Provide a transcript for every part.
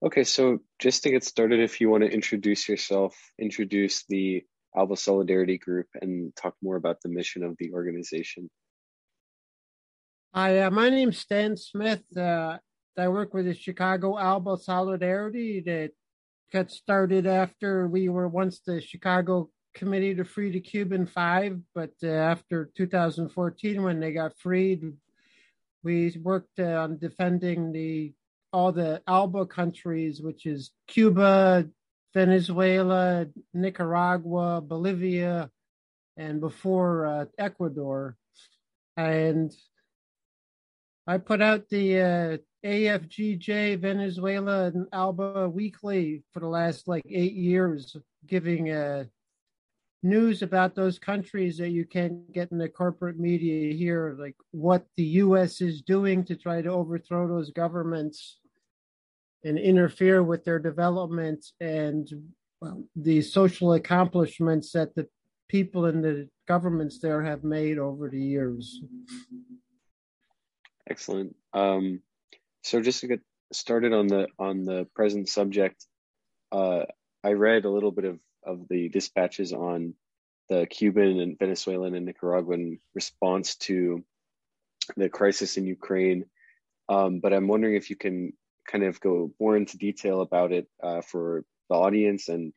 Okay, so just to get started, if you want to introduce yourself, introduce the Alba Solidarity Group, and talk more about the mission of the organization. Hi, uh, my name's Stan Smith. Uh, I work with the Chicago Alba Solidarity that got started after we were once the Chicago Committee to Free the Cuban Five, but uh, after 2014, when they got freed, we worked uh, on defending the all the ALBA countries, which is Cuba, Venezuela, Nicaragua, Bolivia, and before uh, Ecuador. And I put out the uh, AFGJ Venezuela and Alba Weekly for the last like eight years, giving uh, news about those countries that you can't get in the corporate media here, like what the U.S. is doing to try to overthrow those governments and interfere with their development and well, the social accomplishments that the people in the governments there have made over the years. Excellent. Um, so just to get started on the on the present subject, uh, I read a little bit of of the dispatches on the Cuban and Venezuelan and Nicaraguan response to the crisis in Ukraine. Um, but I'm wondering if you can kind of go more into detail about it uh, for the audience, and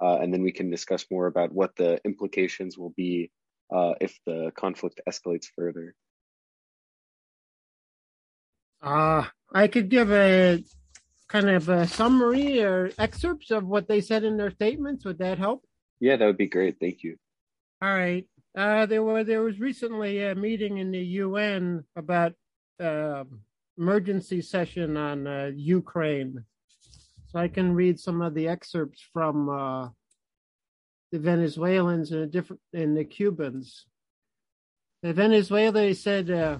uh, and then we can discuss more about what the implications will be uh, if the conflict escalates further. Uh, I could give a kind of a summary or excerpts of what they said in their statements. Would that help? Yeah, that would be great. Thank you. All right. Uh, there were there was recently a meeting in the UN about uh, emergency session on uh, Ukraine, so I can read some of the excerpts from uh, the Venezuelans and the different and the Cubans. The Venezuela said, uh,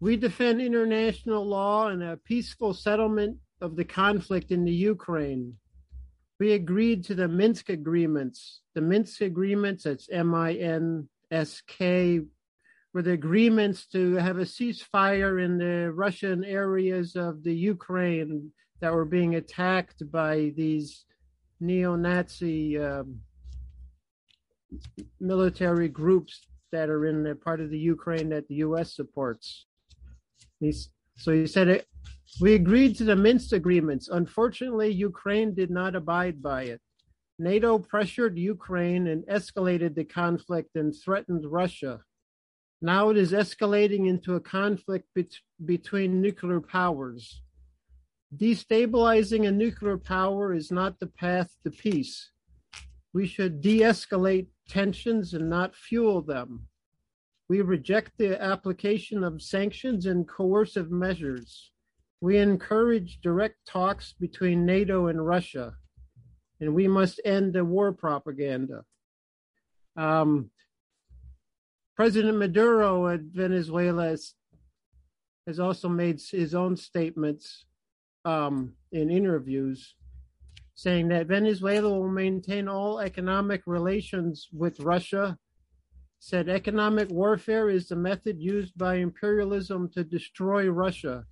"We defend international law and a peaceful settlement of the conflict in the Ukraine." we agreed to the Minsk agreements. The Minsk agreements, that's M I N S K, were the agreements to have a ceasefire in the Russian areas of the Ukraine that were being attacked by these neo Nazi um, military groups that are in the part of the Ukraine that the US supports. He's, so he said it, we agreed to the Minsk agreements. Unfortunately, Ukraine did not abide by it. NATO pressured Ukraine and escalated the conflict and threatened Russia. Now it is escalating into a conflict between nuclear powers. Destabilizing a nuclear power is not the path to peace. We should de escalate tensions and not fuel them. We reject the application of sanctions and coercive measures. We encourage direct talks between NATO and Russia, and we must end the war propaganda. Um, President Maduro at Venezuela has, has, also made his own statements um, in interviews saying that Venezuela will maintain all economic relations with Russia. Said economic warfare is the method used by imperialism to destroy Russia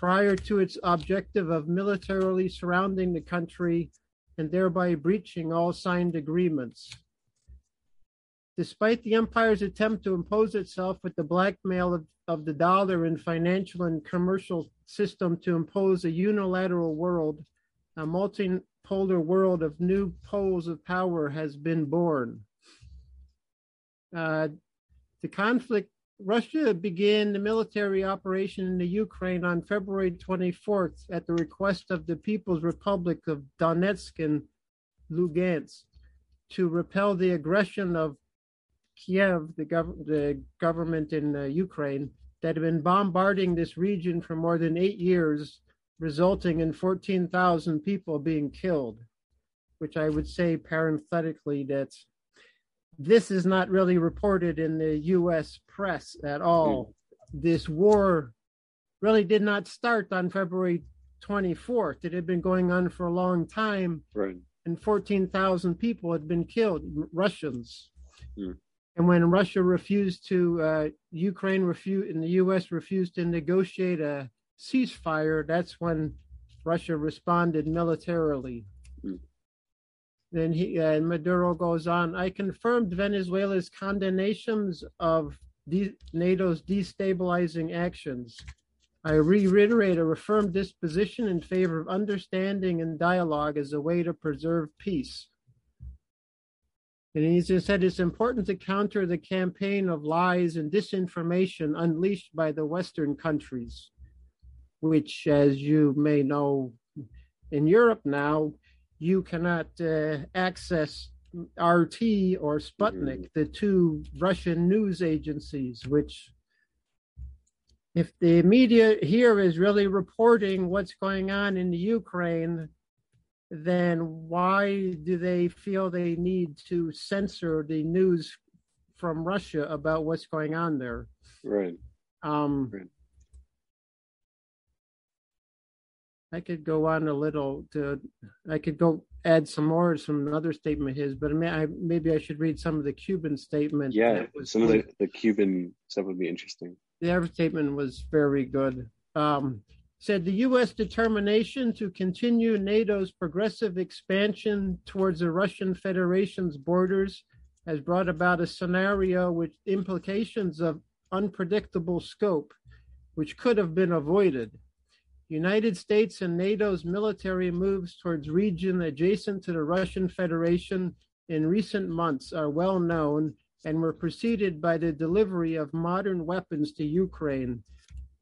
prior to its objective of militarily surrounding the country and thereby breaching all signed agreements. Despite the empire's attempt to impose itself with the blackmail of, of the dollar and financial and commercial system to impose a unilateral world, a multipolar world of new poles of power has been born. Uh, the conflict Russia began the military operation in the Ukraine on February 24th at the request of the People's Republic of Donetsk and Lugansk to repel the aggression of Kiev, the, gov- the government in uh, Ukraine, that had been bombarding this region for more than eight years, resulting in 14,000 people being killed, which I would say parenthetically that's this is not really reported in the US press at all. Mm. This war really did not start on February 24th. It had been going on for a long time. Right. And 14,000 people had been killed, Russians. Mm. And when Russia refused to, uh, Ukraine refused, and the US refused to negotiate a ceasefire, that's when Russia responded militarily. Hmm. Then he and Maduro goes on. I confirmed Venezuela's condemnations of de- NATO's destabilizing actions. I reiterate a firm disposition in favor of understanding and dialogue as a way to preserve peace. And he said it's important to counter the campaign of lies and disinformation unleashed by the Western countries, which, as you may know, in Europe now, you cannot uh, access RT or Sputnik, the two Russian news agencies, which if the media here is really reporting what's going on in the Ukraine, then why do they feel they need to censor the news from Russia about what's going on there? Right. Um, Right. I could go on a little to, I could go add some more, some another statement of his, but I may, I, maybe I should read some of the Cuban statement. Yeah. Some of the, the Cuban stuff would be interesting. the other statement was very good. Um, said the U.S. determination to continue NATO's progressive expansion towards the Russian Federation's borders has brought about a scenario with implications of unpredictable scope, which could have been avoided. United States and NATO's military moves towards region adjacent to the Russian Federation in recent months are well known and were preceded by the delivery of modern weapons to Ukraine,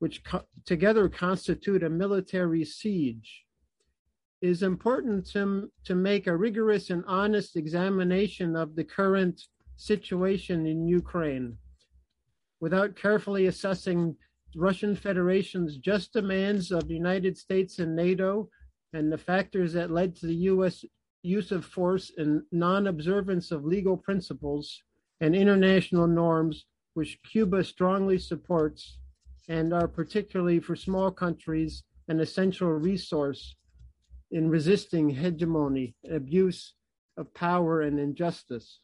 which co- together constitute a military siege. It is important to, to make a rigorous and honest examination of the current situation in Ukraine without carefully assessing Russian Federation's just demands of the United States and NATO and the factors that led to the U.S. use of force and non-observance of legal principles and international norms, which Cuba strongly supports and are particularly for small countries an essential resource in resisting hegemony, abuse of power, and injustice.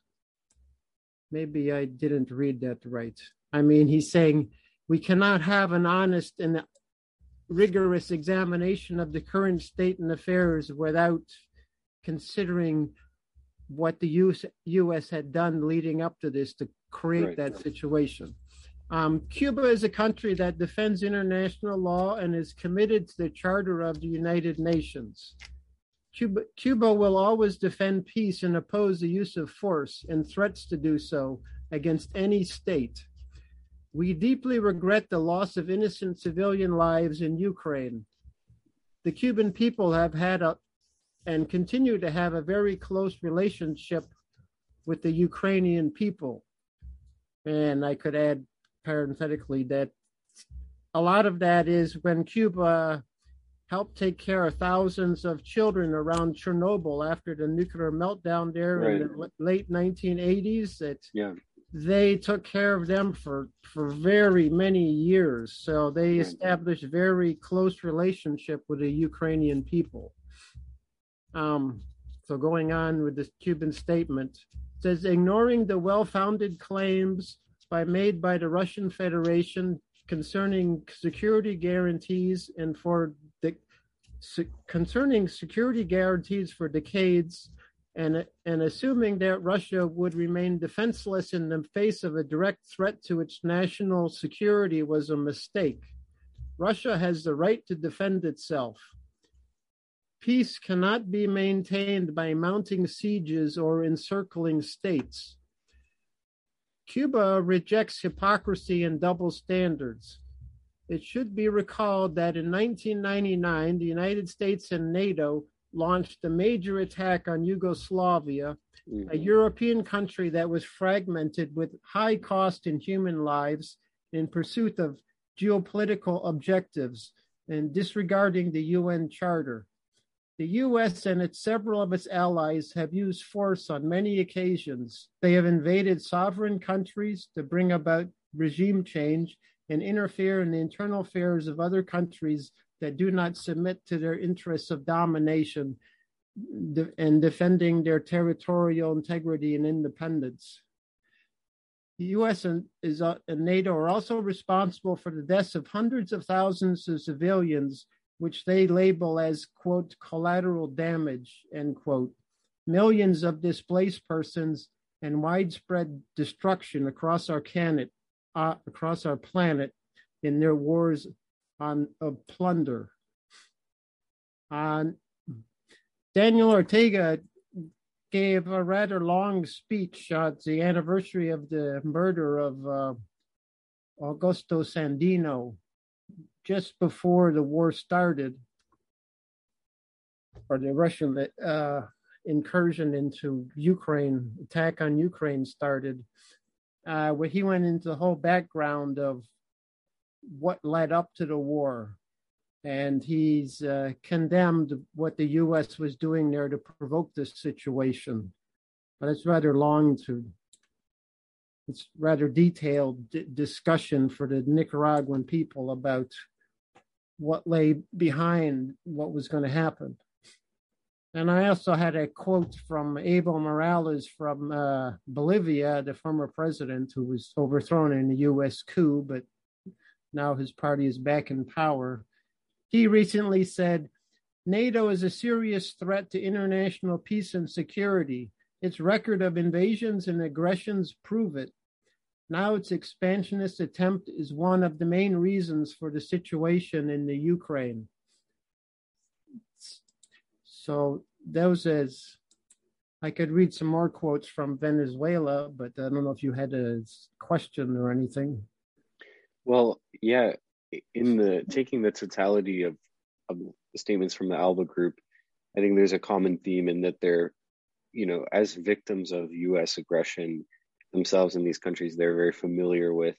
Maybe I didn't read that right. I mean, he's saying we cannot have an honest and rigorous examination of the current state and affairs without considering what the US, US had done leading up to this to create Right. that situation. Um, Cuba is a country that defends international law and is committed to the Charter of the United Nations. Cuba, Cuba will always defend peace and oppose the use of force and threats to do so against any state. We deeply regret the loss of innocent civilian lives in Ukraine. The Cuban people have had a, and continue to have a very close relationship with the Ukrainian people. And I could add parenthetically that a lot of that is when Cuba helped take care of thousands of children around Chernobyl after the nuclear meltdown there in the late 1980s. That Yeah. They took care of them for for very many years. So they established very close relationship with the ukrainian people. Um so going on with this cuban statement says ignoring the well-founded claims by made by the russian federation concerning security guarantees and for the concerning security guarantees for decades and, and assuming that Russia would remain defenseless in the face of a direct threat to its national security was a mistake. Russia has the right to defend itself. Peace cannot be maintained by mounting sieges or encircling states. Cuba rejects hypocrisy and double standards. It should be recalled that in 1999, the United States and NATO launched a major attack on Yugoslavia, a Mhm. European country that was fragmented with high cost in human lives in pursuit of geopolitical objectives and disregarding the UN Charter. The US and its several of its allies have used force on many occasions. They have invaded sovereign countries to bring about regime change and interfere in the internal affairs of other countries that do not submit to their interests of domination and defending their territorial integrity and independence. The U.S. and, is, uh, and NATO are also responsible for the deaths of hundreds of thousands of civilians which they label as, quote, collateral damage, end quote. Millions of displaced persons and widespread destruction across our planet, uh, across our planet in their wars on of plunder. Uh, Daniel Ortega gave a rather long speech at the anniversary of the murder of uh, Augusto Sandino just before the war started, or the Russian uh, incursion into Ukraine, attack on Ukraine started, uh, where he went into the whole background of what led up to the war. And he's uh, condemned what the U.S. was doing there to provoke this situation. But it's rather long to it's rather detailed d- discussion for the Nicaraguan people about what lay behind what was going to happen. And I also had a quote from Evo Morales from uh, Bolivia, the former president who was overthrown in the US coup, but now his party is back in power. He recently said, NATO is a serious threat to international peace and security. Its record of invasions and aggressions prove it. Now its expansionist attempt is one of the main reasons for the situation in the Ukraine. So those as I could read some more quotes from Venezuela, but I don't know if you had a question or anything. Well, yeah, in the taking the totality of, of the statements from the Alba group, I think there's a common theme in that they're, you know, as victims of US aggression, themselves in these countries, they're very familiar with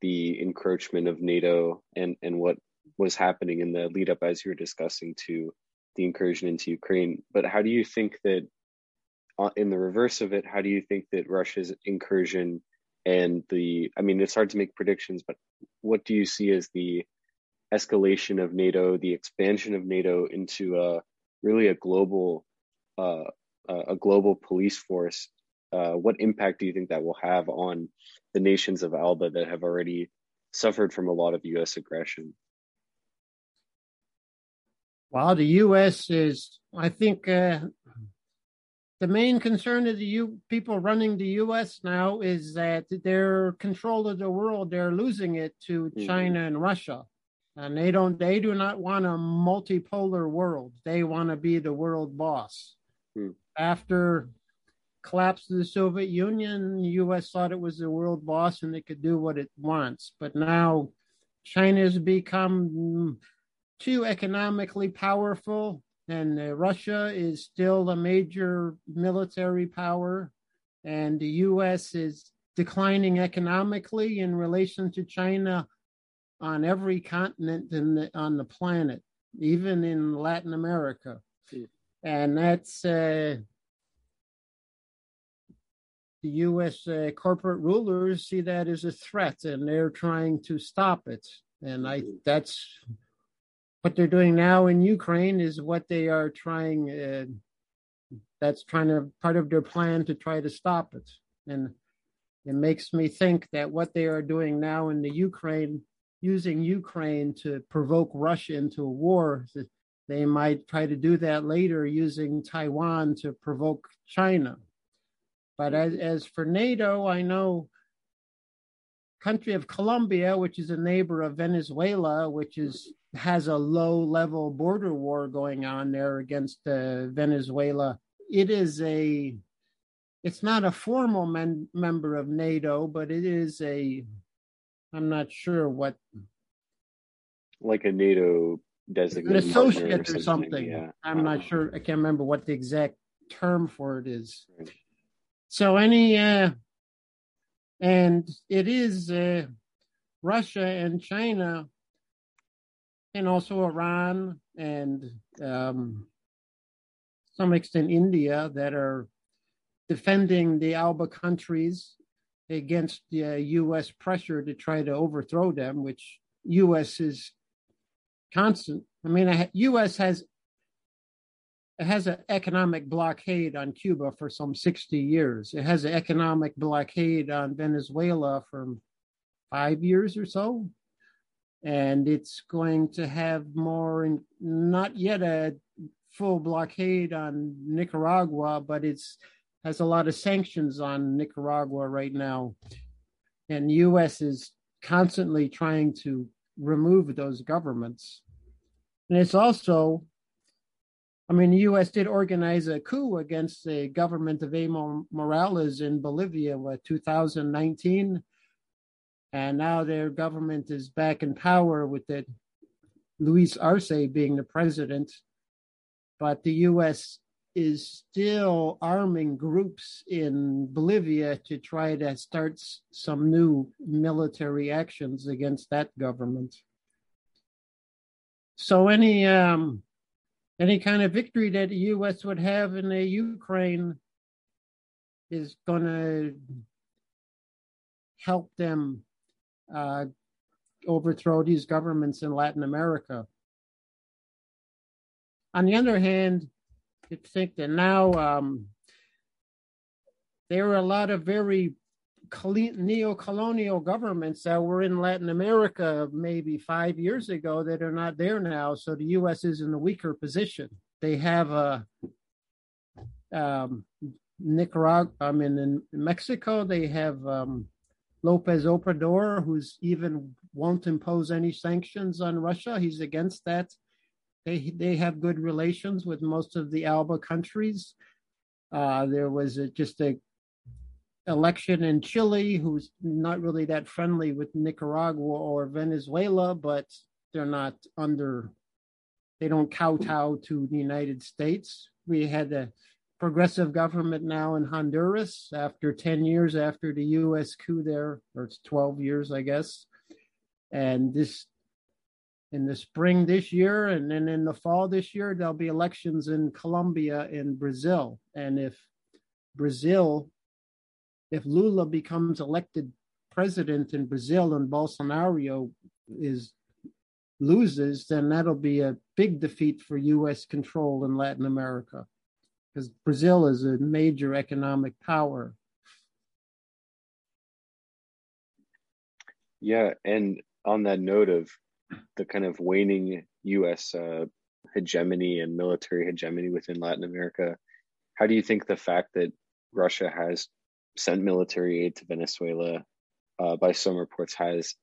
the encroachment of NATO and, and what was happening in the lead up, as you were discussing, to the incursion into Ukraine. But how do you think that, uh, in the reverse of it, how do you think that Russia's incursion and the, I mean, it's hard to make predictions, but what do you see as the escalation of NATO, the expansion of NATO into a really a global, uh, a global police force uh, what impact do you think that will have on the nations of Alba that have already suffered from a lot of U.S. aggression? Well, the U.S. is, I think, uh, the main concern of the U- people running the U.S. now is that their control of the world, they're losing it to mm-hmm. China and Russia. And they don't, they do not want a multipolar world. They want to be the world boss. Mm. After collapse of the Soviet Union, the US thought it was the world boss and it could do what it wants. But now China has become too economically powerful, and uh, Russia is still a major military power, and the US is declining economically in relation to China on every continent the, on the planet, even in Latin America. Hmm. And that's uh, the U.S. Uh, corporate rulers see that as a threat, and they're trying to stop it. And I mm-hmm. that's what they're doing now in Ukraine is what they are trying. Uh, that's trying to part of their plan to try to stop it. And it makes me think that what they are doing now in the Ukraine, using Ukraine to provoke Russia into a war, they might try to do that later using Taiwan to provoke China. But as, as for NATO, I know country of Colombia, which is a neighbor of Venezuela, which is has a low level border war going on there against uh, Venezuela. It is a it's not a formal men, member of NATO, but it is a I'm not sure what like a NATO designated an associate or, or something. Yeah. I'm not sure. I can't remember what the exact term for it is. Right. So any uh, and it is uh, Russia and China, and also Iran and um, some extent India that are defending the Alba countries against the uh, U.S. pressure to try to overthrow them, which U.S. is constant. I mean, U.S. has it has an economic blockade on Cuba for some 60 years. It has an economic blockade on Venezuela for five years or so. And it's going to have more, in, not yet a full blockade on Nicaragua, but it's has a lot of sanctions on Nicaragua right now, and U.S. is constantly trying to remove those governments. And it's also, I mean, the U.S. did organize a coup against the government of Evo Morales in Bolivia, what 2019, and now their government is back in power with the Luis Arce being the president. But the U.S is still arming groups in Bolivia to try to start some new military actions against that government. So any um, any kind of victory that the U.S. would have in the Ukraine is going to help them uh, overthrow these governments in Latin America. On the other hand, you think that now um, there are a lot of very neo-colonial governments that were in Latin America maybe five years ago that are not there now. So the U.S. is in a weaker position. They have a um, Nicaragua. I mean, in Mexico, they have um, Lopez Obrador, who's even won't impose any sanctions on Russia. He's against that. They they have good relations with most of the ALBA countries. Uh, there was a, just a election in Chile, who's not really that friendly with Nicaragua or Venezuela, but they're not under. They don't kowtow to the United States. We had a progressive government now in Honduras after 10 years after the US coup there, or it's 12 years, I guess. And this in the spring this year and then in the fall this year there'll be elections in Colombia and Brazil and if Brazil if Lula becomes elected president in Brazil and Bolsonaro is loses then that'll be a big defeat for US control in Latin America because Brazil is a major economic power yeah and on that note of the kind of waning U.S. Uh, hegemony and military hegemony within Latin America. How do you think the fact that Russia has sent military aid to Venezuela, uh, by some reports, has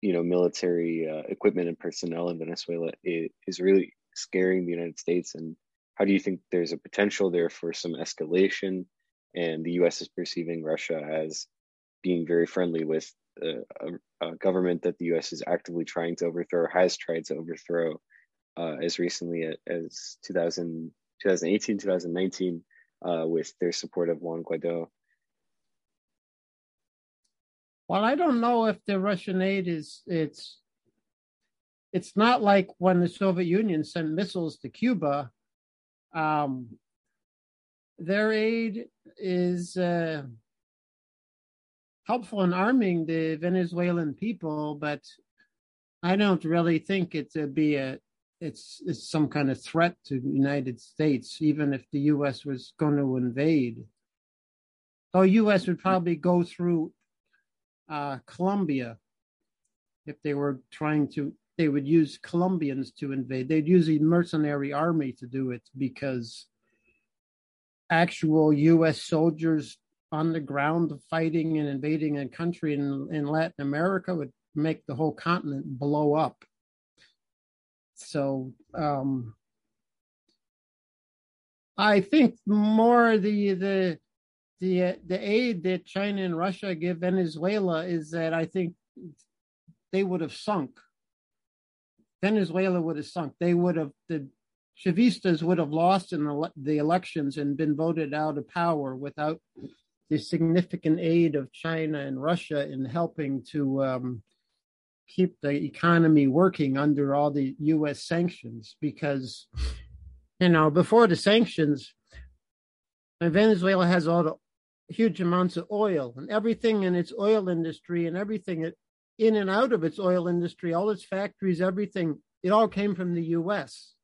you know military uh, equipment and personnel in Venezuela is, is really scaring the United States? And how do you think there's a potential there for some escalation? And the U.S. is perceiving Russia as being very friendly with a, a, government that the U.S. is actively trying to overthrow, has tried to overthrow uh, as recently as 2000, 2018, 2019, uh, with their support of Juan Guaido. Well, I don't know if the Russian aid is it's it's not like when the Soviet Union sent missiles to Cuba. Um, their aid is uh, helpful in arming the Venezuelan people, but I don't really think it to be a it's it's some kind of threat to the United States, even if the U.S. was going to invade. So U.S. would probably go through uh, Colombia if they were trying to. They would use Colombians to invade. They'd use a mercenary army to do it because actual U.S. soldiers on the ground fighting and invading a country in, in Latin America would make the whole continent blow up. So um, I think more the the the the aid that China and Russia give Venezuela is that I think they would have sunk. Venezuela would have sunk. They would have the Chavistas would have lost in the, the elections and been voted out of power without the significant aid of China and Russia in helping to um, keep the economy working under all the U.S. sanctions. Because, you know, before the sanctions, Venezuela has all the huge amounts of oil and everything in its oil industry and everything in and out of its oil industry, all its factories, everything, it all came from the U.S.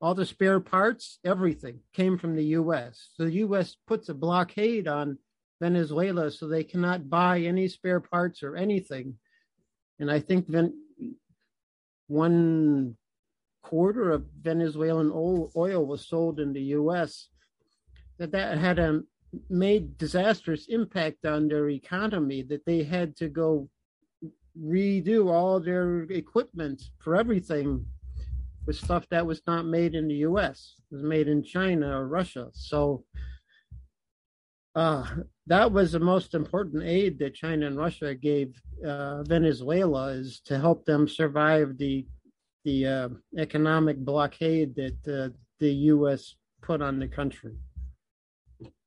All the spare parts, everything came from the U.S. So the U.S. puts a blockade on Venezuela, so they cannot buy any spare parts or anything. And I think Ven- one quarter of Venezuelan oil, oil was sold in the U.S. That that had a made disastrous impact on their economy. That they had to go redo all their equipment for everything with stuff that was not made in the U.S. It was made in China or Russia. So uh, that was the most important aid that China and Russia gave uh, Venezuela is to help them survive the the uh, economic blockade that uh, the U.S. put on the country.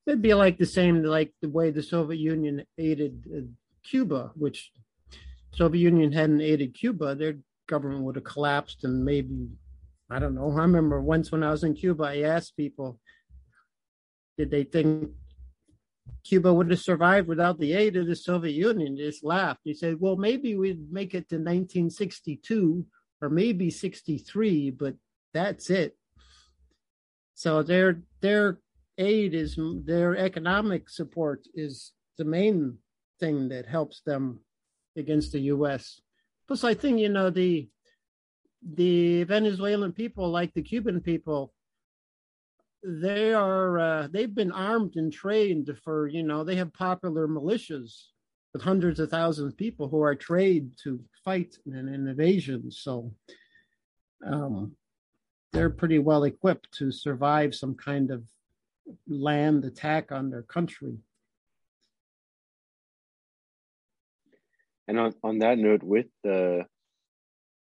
It'd be like the same, like the way the Soviet Union aided uh, Cuba, which Soviet Union hadn't aided Cuba, their government would have collapsed and maybe I don't know. I remember once when I was in Cuba, I asked people, did they think Cuba would have survived without the aid of the Soviet Union? They just laughed. He said, well, maybe we'd make it to 1962 or maybe 63, but that's it. So their their aid is their economic support is the main thing that helps them against the U.S. Plus, I think you know the the Venezuelan people, like the Cuban people, they are uh, they've been armed and trained for you know they have popular militias with hundreds of thousands of people who are trained to fight in an invasion. So um, they're pretty well equipped to survive some kind of land attack on their country. And on, on that note, with the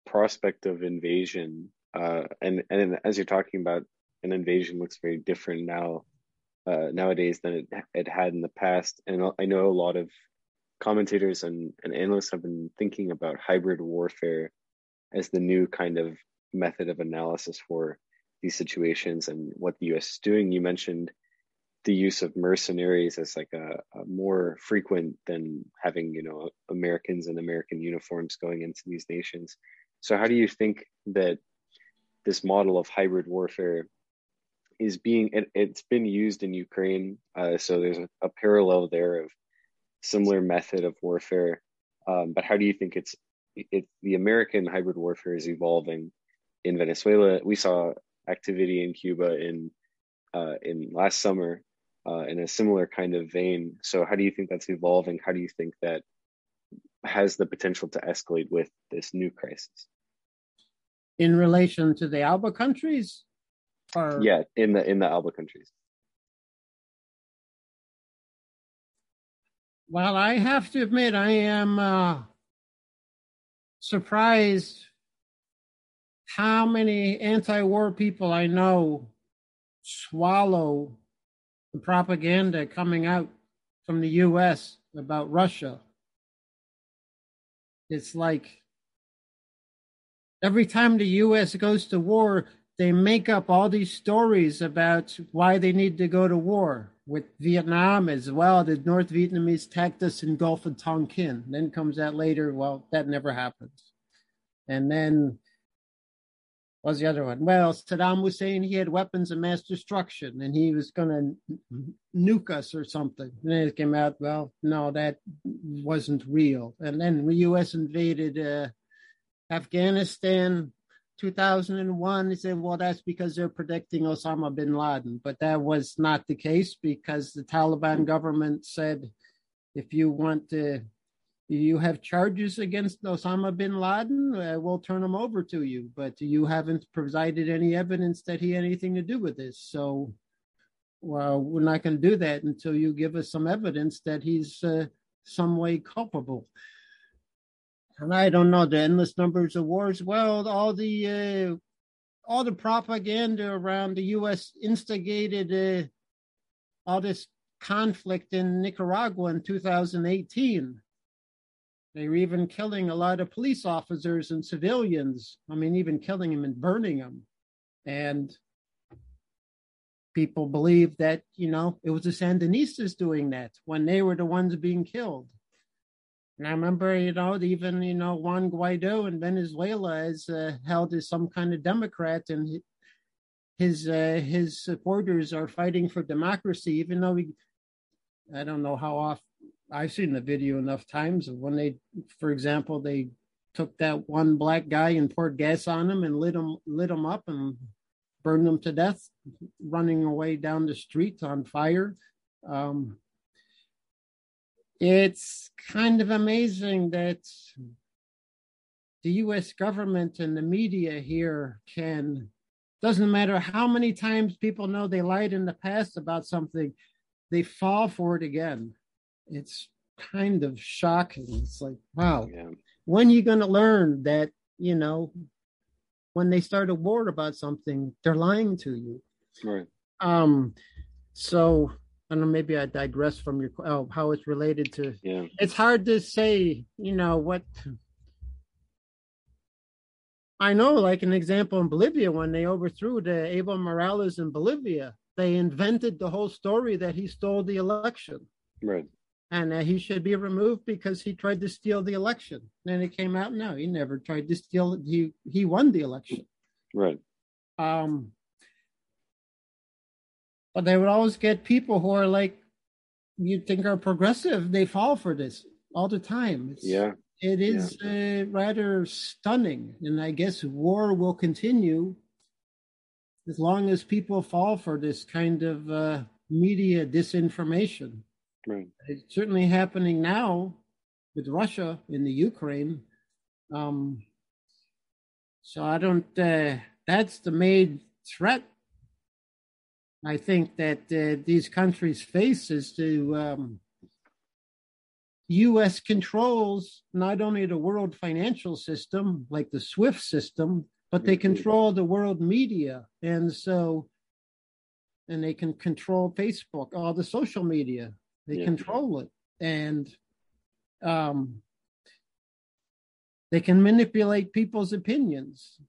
prospect of invasion, uh, and and as you're talking about, an invasion looks very different now uh, nowadays than it it had in the past. And I know a lot of commentators and, and analysts have been thinking about hybrid warfare as the new kind of method of analysis for these situations and what the U.S. is doing. You mentioned the use of mercenaries as like a, a, more frequent than having you know Americans in American uniforms going into these nations. So how do you think that this model of hybrid warfare is being it, has been used in Ukraine? Uh, so there's a, a, parallel there of similar method of warfare. Um, but how do you think it's it the American hybrid warfare is evolving in Venezuela? We saw activity in Cuba in uh, in last summer uh, in a similar kind of vein. So how do you think that's evolving? How do you think that has the potential to escalate with this new crisis? In relation to the ALBA countries? Or... Yeah, in the in the ALBA countries. Well, I have to admit, I am uh, surprised how many anti-war people I know swallow the propaganda coming out from the U.S. about Russia it's like every time the US goes to war, they make up all these stories about why they need to go to war with Vietnam as well. The North Vietnamese attacked us in Gulf of Tonkin. Then comes that later, well, that never happens. And then was the other one? Well, Saddam Hussein, he had weapons of mass destruction and he was going to nuke us or something. And then it came out, well, no, that wasn't real. And then the U.S. invaded uh, Afghanistan 2001. He said, well, that's because they're protecting Osama bin Laden. But that was not the case because the Taliban government said, if you want to you have charges against Osama bin Laden, uh, we'll turn them over to you. But you haven't provided any evidence that he had anything to do with this. So, well, we're not going to do that until you give us some evidence that he's uh, some way culpable. And I don't know the endless numbers of wars. Well, all the uh, all the propaganda around the U.S. instigated uh, all this conflict in Nicaragua in 2018 they were even killing a lot of police officers and civilians. I mean, even killing them and burning them. And people believe that, you know, it was the Sandinistas doing that when they were the ones being killed. And I remember, you know, even, you know, Juan Guaido in Venezuela is uh, held as some kind of Democrat and his uh, his supporters are fighting for democracy, even though he, I don't know how often I've seen the video enough times of when they, for example, they took that one black guy and poured gas on him and lit him lit him up and burned him to death, running away down the street on fire. Um, it's kind of amazing that the US government and the media here can doesn't matter how many times people know they lied in the past about something, they fall for it again. It's kind of shocking. It's like, wow, yeah. when are you going to learn that, you know, when they start a war about something, they're lying to you. Right. Um, so I don't know, maybe I digress from your oh, how it's related to. Yeah. It's hard to say, you know, what. I know, like an example in Bolivia, when they overthrew the Evo Morales in Bolivia, they invented the whole story that he stole the election. Right. And that he should be removed because he tried to steal the election. And it came out, no, he never tried to steal. He he won the election. Right. Um, but they would always get people who are like you think are progressive. They fall for this all the time. It's, yeah, it is yeah. Uh, rather stunning, and I guess war will continue as long as people fall for this kind of uh, media disinformation. Right. It's certainly happening now with Russia in the Ukraine. Um, so I don't. Uh, that's the main threat I think that uh, these countries face is to um, U.S. controls not only the world financial system, like the SWIFT system, but they mm-hmm. control the world media, and so, and they can control Facebook, all the social media. They yeah. control it, and um, they can manipulate people's opinions.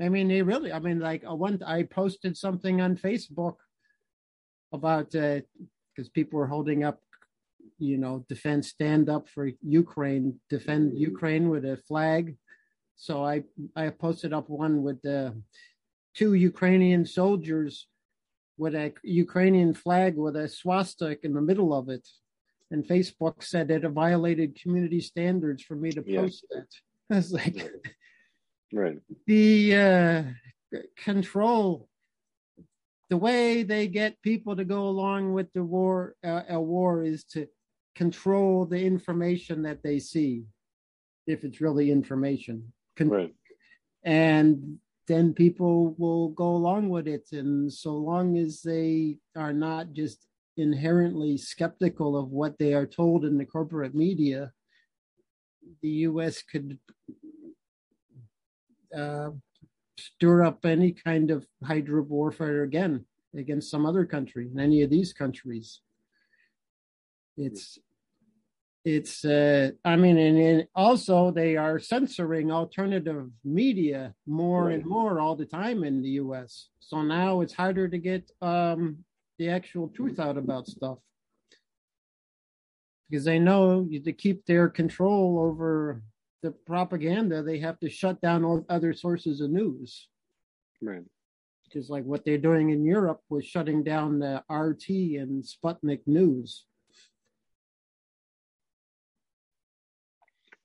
I mean, they really. I mean, like uh, one, I posted something on Facebook about because uh, people were holding up, you know, defend, stand up for Ukraine, defend Ukraine with a flag. So I I posted up one with the two Ukrainian soldiers with a Ukrainian flag with a swastika in the middle of it. And Facebook said it violated community standards for me to post yeah. that. I was like, right the uh, control the way they get people to go along with the war uh, a war is to control the information that they see if it's really information Con- right. and then people will go along with it and so long as they are not just inherently skeptical of what they are told in the corporate media the us could uh, stir up any kind of hybrid warfare again against some other country in any of these countries. It's it's uh, I mean, and, and, also they are censoring alternative media more right. and more all the time in the U.S. So now it's harder to get um, the actual truth out about stuff because they know to keep their control over the propaganda, they have to shut down all other sources of news. Right. Just like what they're doing in Europe was shutting down the RT and Sputnik news.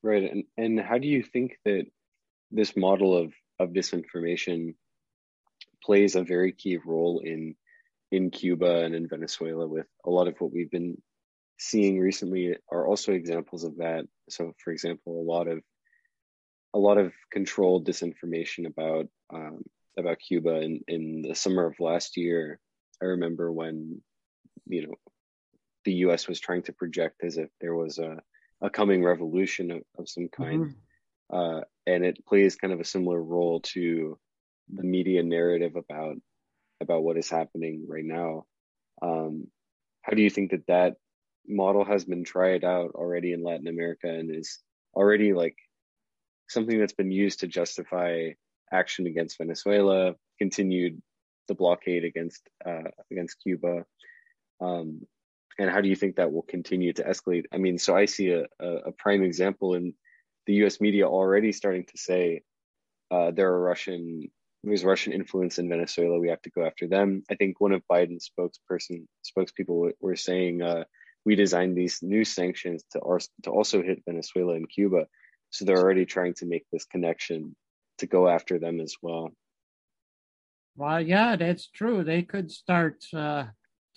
Right. And and how do you think that this model of, of disinformation plays a very key role in in Cuba and in Venezuela with a lot of what we've been seeing recently are also examples of that. So, for example, a lot of a lot of controlled disinformation about um, about Cuba in, in the summer of last year. I remember when you know the U.S. was trying to project as if there was a a coming revolution of, of some kind, mm-hmm. uh, and it plays kind of a similar role to the media narrative about about what is happening right now. Um, how do you think that that model has been tried out already in Latin America and is already like something that's been used to justify action against Venezuela, continued the blockade against uh, against Cuba, um, and how do you think that will continue to escalate? I mean, so I see a, a, prime example in the U.S. media already starting to say uh, there are Russian there's Russian influence in Venezuela. We have to go after them. I think one of Biden's spokesperson spokespeople were saying uh, we designed these new sanctions to to also hit Venezuela and Cuba. So they're already trying to make this connection to go after them as well. Well, yeah, that's true. They could start, uh,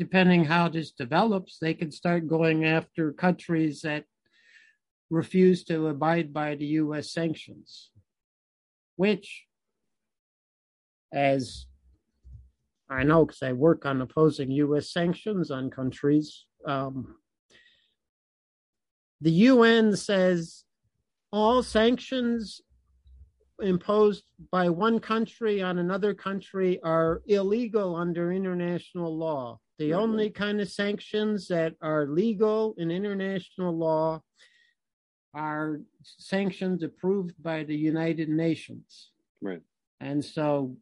depending how this develops, they can start going after countries that refuse to abide by the U.S. sanctions, which, as I know because I work on opposing U.S. sanctions on countries, um, the UN says all sanctions imposed by one country on another country are illegal under international law. The mm-hmm. only kind of sanctions that are legal in international law are sanctions approved by the United Nations. Right. And so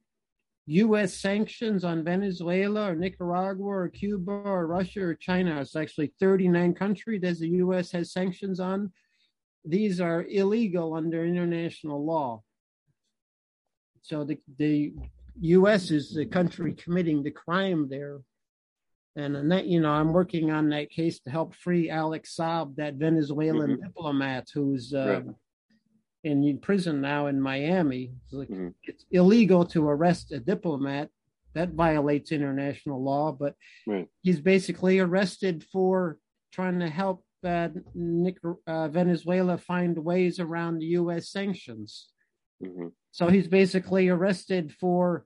U.S. sanctions on Venezuela or Nicaragua or Cuba or Russia or China, it's actually 39 countries that the U.S. has sanctions on. These are illegal under international law. So the, the U.S. is the country committing the crime there. And that, you know, I'm working on that case to help free Alex Saab, that Venezuelan mm-hmm. diplomat who's uh, right. in prison now in Miami. It's, like, mm-hmm. it's, illegal to arrest a diplomat. That violates international law, but right. he's basically arrested for trying to help uh, uh, Venezuela find ways around the U.S. sanctions. Mm-hmm. So he's basically arrested for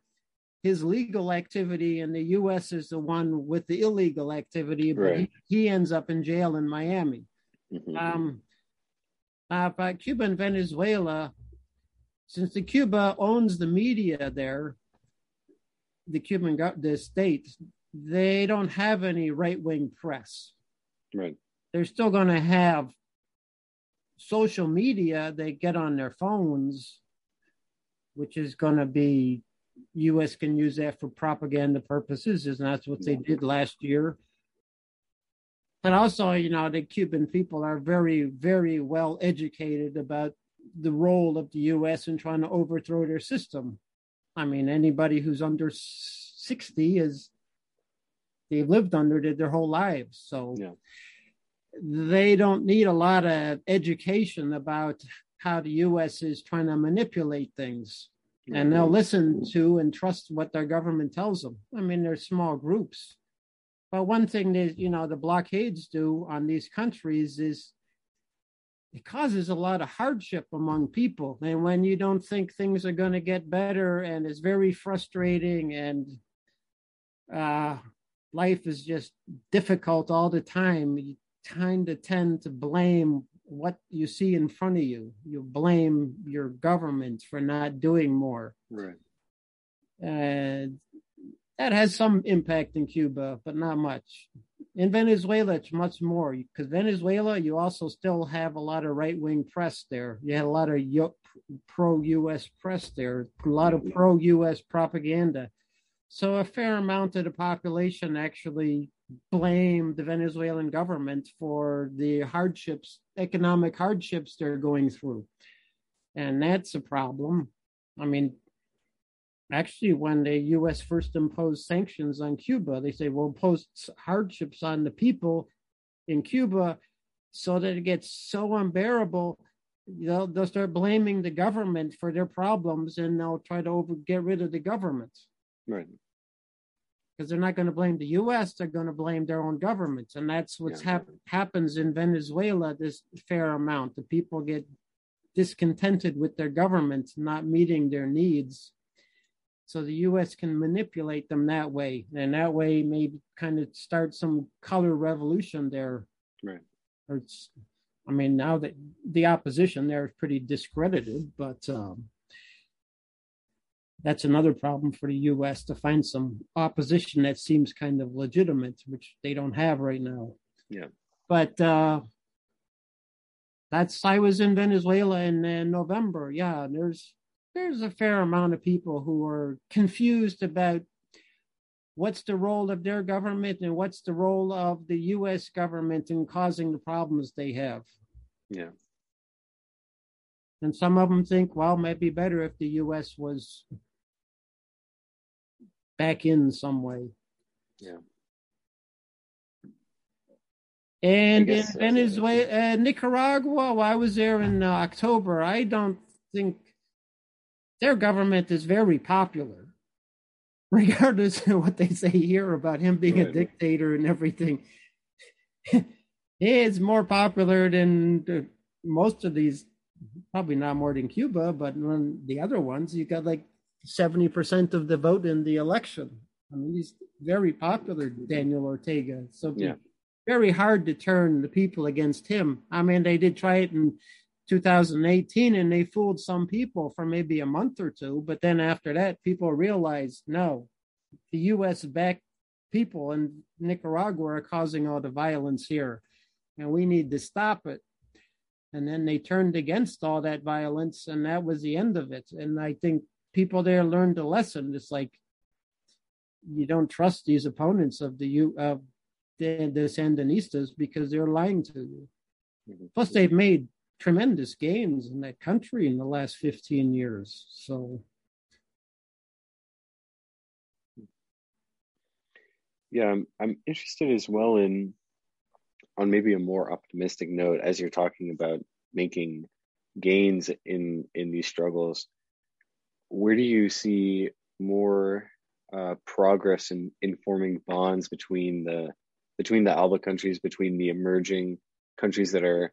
his legal activity, and the U.S. is the one with the illegal activity, but right. he, he, ends up in jail in Miami. Mm-hmm. Um, uh, but Cuba and Venezuela, since the Cuba owns the media there, the Cuban the state, they don't have any right wing press. Right. They're still going to have social media. They get on their phones which is going to be U.S. can use that for propaganda purposes, and that's what they did last year. But also, you know, the Cuban people are very, very well educated about the role of the U.S. in trying to overthrow their system. I mean, anybody who's under 60 is they've lived under it their whole lives. So yeah. they don't need a lot of education about how the U.S. is trying to manipulate things. And they'll listen to and trust what their government tells them. I mean, they're small groups. But one thing that, you know, the blockades do on these countries is it causes a lot of hardship among people. And when you don't think things are going to get better and it's very frustrating and uh, life is just difficult all the time, you kind of tend to blame what you see in front of you. You blame your government for not doing more. Right. And that has some impact in Cuba, but not much. In Venezuela, it's much more because Venezuela, you also still have a lot of right wing press there. You had a lot of pro US press there, a lot of mm-hmm. pro US propaganda. So a fair amount of the population actually blame the Venezuelan government for the hardships, economic hardships they're going through. And that's a problem. I mean, actually, when the US first imposed sanctions on Cuba, they say, we'll impose hardships on the people in Cuba so that it gets so unbearable. They'll, they'll start blaming the government for their problems and they'll try to over, get rid of the government. Right because they're not going to blame the U.S. They're going to blame their own governments, and that's what's yeah. hap- happens in Venezuela. This fair amount, the people get discontented with their government not meeting their needs, so the U.S. can manipulate them that way, and that way maybe kind of start some color revolution there. Right. Or I mean, now that the opposition there is pretty discredited, but. Um, that's another problem for the U.S. to find some opposition that seems kind of legitimate, which they don't have right now. Yeah. But uh, that's I was in Venezuela in, in November. Yeah, there's there's a fair amount of people who are confused about what's the role of their government and what's the role of the U.S. government in causing the problems they have. Yeah. And some of them think, well, maybe better if the U.S. was back in some way. Yeah. And in Venezuela, uh, Nicaragua, well, I was there in uh, October. I don't think their government is very popular, regardless of what they say here about him being right. a dictator and everything. it's more popular than most of these, probably not more than Cuba, but the other ones, you got like 70% of the vote in the election. I mean, he's very popular, Daniel Ortega. So yeah very hard to turn the people against him. I mean, they did try it in 2018 and they fooled some people for maybe a month or two. But then after that, people realized no, the US backed people in Nicaragua are causing all the violence here and we need to stop it. And then they turned against all that violence and that was the end of it. And I think people there learned a lesson. It's like, you don't trust these opponents of the U of the, the Sandinistas because they're lying to you. Mm-hmm. Plus, they've made tremendous gains in that country in the last 15 years. So, yeah, I'm, I'm interested as well in on maybe a more optimistic note as you're talking about making gains in in these struggles. Where do you see more uh, progress in, in forming bonds between the between the ALBA countries, between the emerging countries that are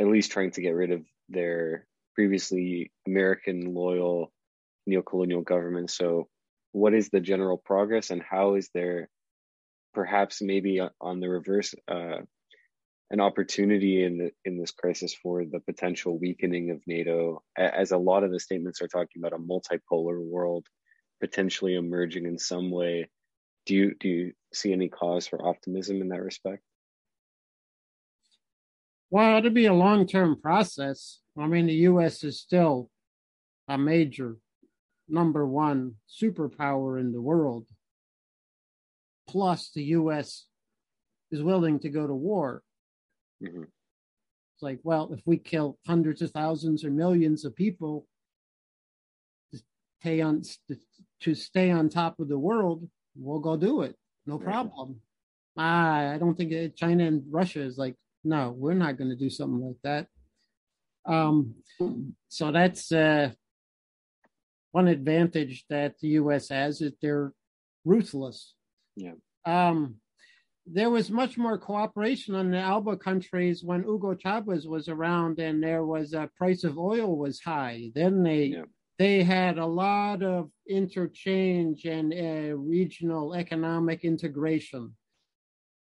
at least trying to get rid of their previously American loyal neo-colonial government. So, what is the general progress, and how is there perhaps maybe on the reverse uh, an opportunity in the, in this crisis for the potential weakening of NATO, as a lot of the statements are talking about a multipolar world potentially emerging in some way do you do you see any cause for optimism in that respect? Well, it'll be a long term process. I mean, the U.S. is still a major number one superpower in the world. Plus, the U.S. is willing to go to war. Mm-hmm. It's like, well, if we kill hundreds of thousands or millions of people to stay on to stay on top of the world, we'll go do it. No problem. I, I don't think it, China and Russia is like, no, we're not going to do something like that. Um, so that's uh, one advantage that the U.S. has is they're ruthless. Yeah. Um, there was much more cooperation on the ALBA countries when Hugo Chavez was around, and there was a price of oil was high. Then they yeah they had a lot of interchange and uh, regional economic integration.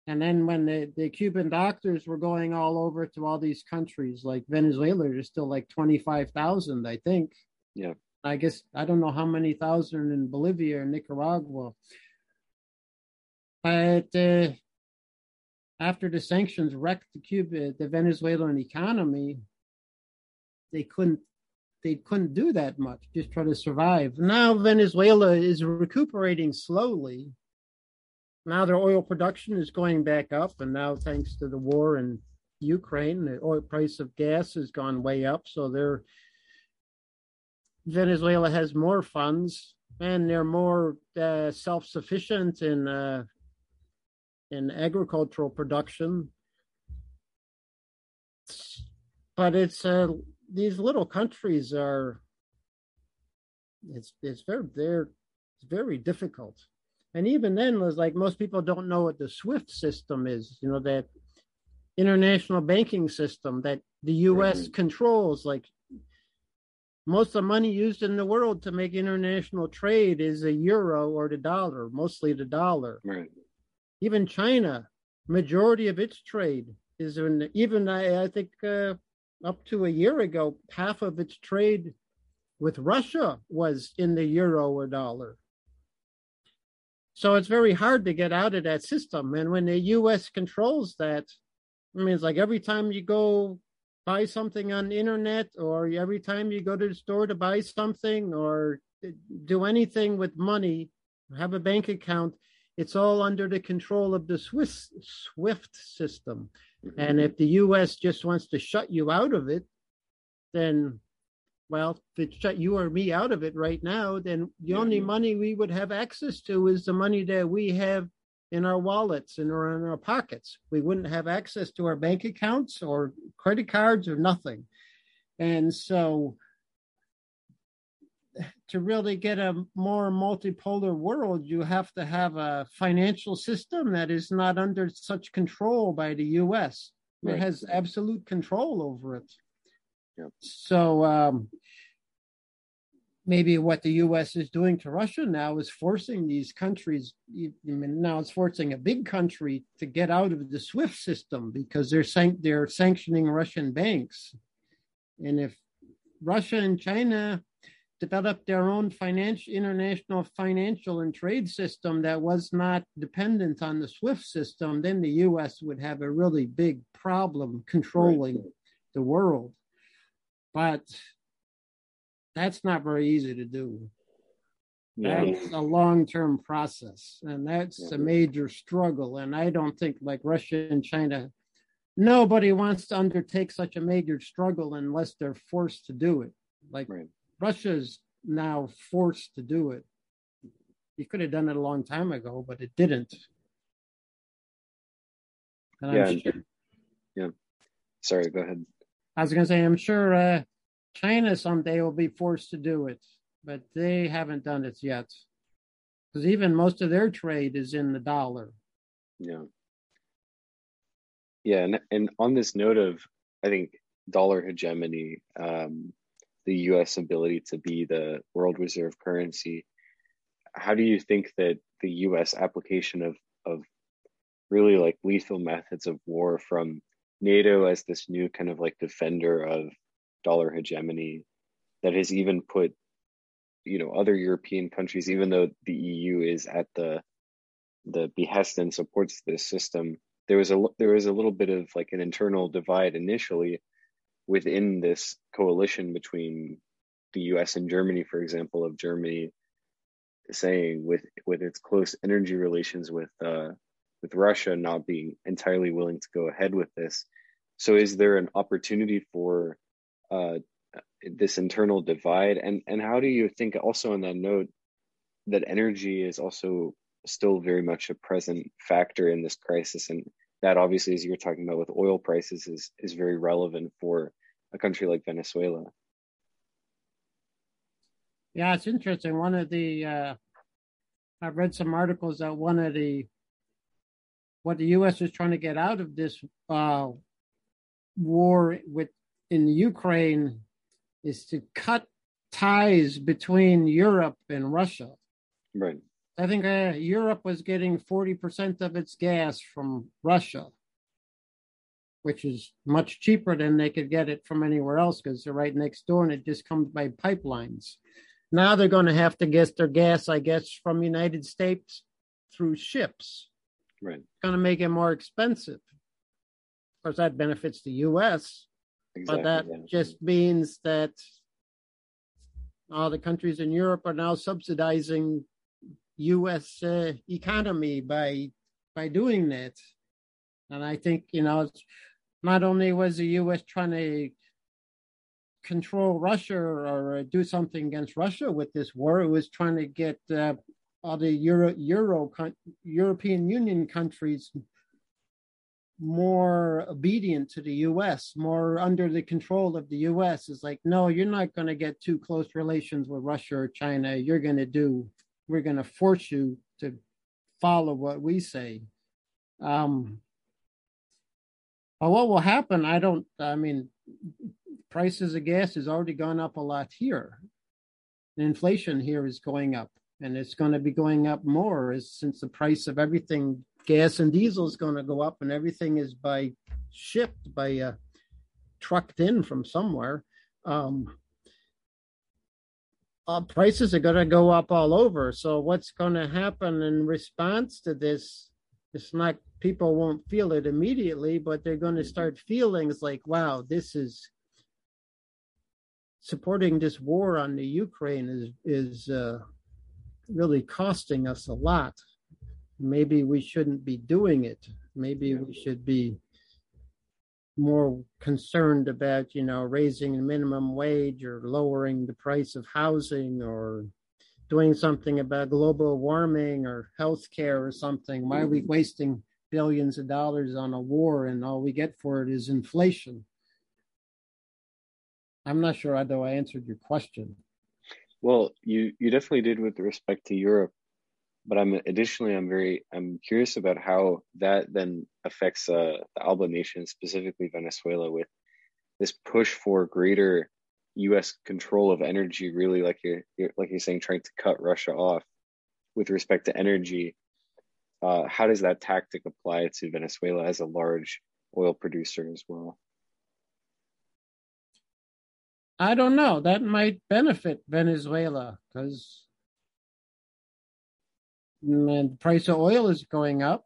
And then when the, the Cuban doctors were going all over to all these countries, like Venezuela, there's still like 25,000, I think. Yeah. I guess, I don't know how many thousand in Bolivia or Nicaragua. But uh, after the sanctions wrecked the Cuba, the Venezuelan economy, they couldn't they couldn't do that much, just try to survive. Now Venezuela is recuperating slowly. Now their oil production is going back up, and now thanks to the war in Ukraine, the oil price of gas has gone way up. So they're Venezuela has more funds and they're more uh, self-sufficient in uh, in agricultural production. But it's a these little countries are it's it's very they're it's very difficult and even then was like most people don't know what the swift system is you know that international banking system that the us right. controls like most of the money used in the world to make international trade is a euro or the dollar mostly the dollar right even china majority of its trade is in even i, I think uh, up to a year ago, half of its trade with Russia was in the euro or dollar. So it's very hard to get out of that system. And when the US controls that, I mean, it's like every time you go buy something on the internet or every time you go to the store to buy something or do anything with money, have a bank account, it's all under the control of the Swiss SWIFT system. Mm-hmm. And if the US just wants to shut you out of it, then, well, if it shut you or me out of it right now, then the only money we would have access to is the money that we have in our wallets and or in our pockets. We wouldn't have access to our bank accounts or credit cards or nothing. And so to really get a more multipolar world, you have to have a financial system that is not under such control by the US. Right. It has absolute control over it. Yep. So um, maybe what the U.S. is doing to Russia now is forcing these countries. I mean, now it's forcing a big country to get out of the SWIFT system because they're san- they're sanctioning Russian banks, and if Russia and China developed their own financial international financial and trade system that was not dependent on the SWIFT system, then the U.S. would have a really big problem controlling right. the world. But that's not very easy to do. Yeah. That's a long term process, and that's yeah. a major struggle. And I don't think, like Russia and China, nobody wants to undertake such a major struggle unless they're forced to do it. Like right. Russia's now forced to do it. You could have done it a long time ago, but it didn't. And yeah, sure, yeah. Sorry, go ahead. I was going to say, I'm sure uh, China someday will be forced to do it, but they haven't done it yet. Because even most of their trade is in the dollar. Yeah. Yeah, and and on this note of, I think dollar hegemony, um, the U.S. ability to be the world reserve currency, how do you think that the U.S. application of of really like lethal methods of war from NATO as this new kind of like defender of dollar hegemony that has even put you know other European countries, even though the EU is at the the behest and supports this system, there was a there was a little bit of like an internal divide initially within this coalition between the U.S. and Germany, for example, of Germany saying with with its close energy relations with uh, with Russia not being entirely willing to go ahead with this. So, is there an opportunity for uh, this internal divide and and how do you think also on that note that energy is also still very much a present factor in this crisis and that obviously as you're talking about with oil prices is is very relevant for a country like venezuela yeah it's interesting one of the uh i've read some articles that one of the what the us is trying to get out of this uh war with in Ukraine is to cut ties between Europe and Russia. Right. I think uh, Europe was getting 40% of its gas from Russia, which is much cheaper than they could get it from anywhere else because they're right next door and it just comes by pipelines. Now they're going to have to get their gas, I guess, from United States through ships. Right. It's going to make it more expensive. Of course, that benefits the U.S. Exactly, but that yeah. just means that all the countries in Europe are now subsidizing U.S. Uh, economy by by doing that. And I think you know, not only was the U.S. trying to control Russia or do something against Russia with this war, it was trying to get uh, all the Euro, Euro European Union countries more obedient to the US, more under the control of the US is like, no, you're not going to get too close relations with Russia or China. You're going to do, we're going to force you to follow what we say. Um, but what will happen? I don't, I mean, prices of gas has already gone up a lot here. inflation here is going up and it's going to be going up more as, since the price of everything gas and diesel is going to go up and everything is by shipped by uh, trucked in from somewhere um, uh, prices are going to go up all over. So what's going to happen in response to this it's not people won't feel it immediately but they're going to start feeling it's like wow this is supporting this war on the ukraine is is uh, really costing us a lot. Maybe we shouldn't be doing it. Maybe we should be more concerned about, you know, raising the minimum wage or lowering the price of housing or doing something about global warming or healthcare or something. Why are we mm-hmm. wasting billions of dollars on a war and all we get for it is inflation? I'm not sure though I answered your question. Well, you you definitely did with respect to Europe, but I'm additionally I'm very I'm curious about how that then affects uh, the Alba nation, specifically Venezuela, with this push for greater U.S. control of energy. Really, like you're, you're like you're saying, trying to cut Russia off with respect to energy. Uh, how does that tactic apply to Venezuela as a large oil producer as well? I don't know. That might benefit Venezuela because the price of oil is going up.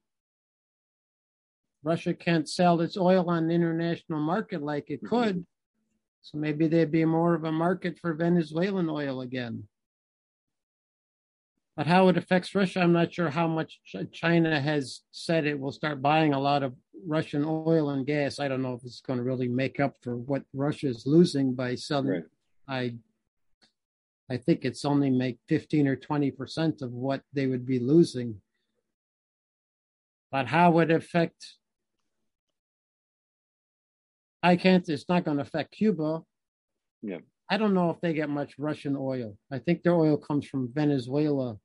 Russia can't sell its oil on the international market like it could. Mm-hmm. So maybe there'd be more of a market for Venezuelan oil again. But how it affects Russia, I'm not sure how much China has said it will start buying a lot of Russian oil and gas. I don't know if it's going to really make up for what Russia is losing by selling. Right. I I think it's only make 15 or 20 percent of what they would be losing. But how would it affect I can't, it's not going to affect Cuba. Yeah. I don't know if they get much Russian oil. I think their oil comes from Venezuela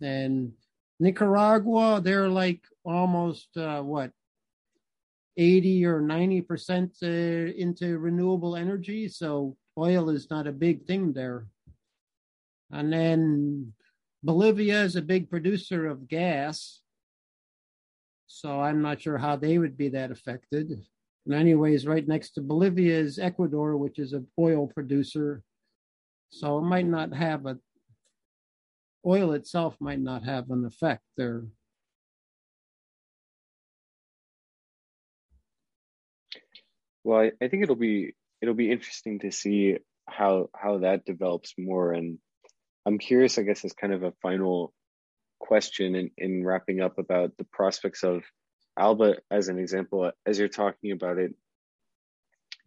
and Nicaragua. They're like almost uh, what 80 or 90 percent uh, into renewable energy. So oil is not a big thing there. And then Bolivia is a big producer of gas. So I'm not sure how they would be that affected. And anyways, right next to Bolivia is Ecuador, which is an oil producer. So it might not have a oil itself might not have an effect there. Well, I, I think it'll be it'll be interesting to see how how that develops more. And I'm curious, I guess, as kind of a final question in, in wrapping up about the prospects of Alba, as an example, as you're talking about it,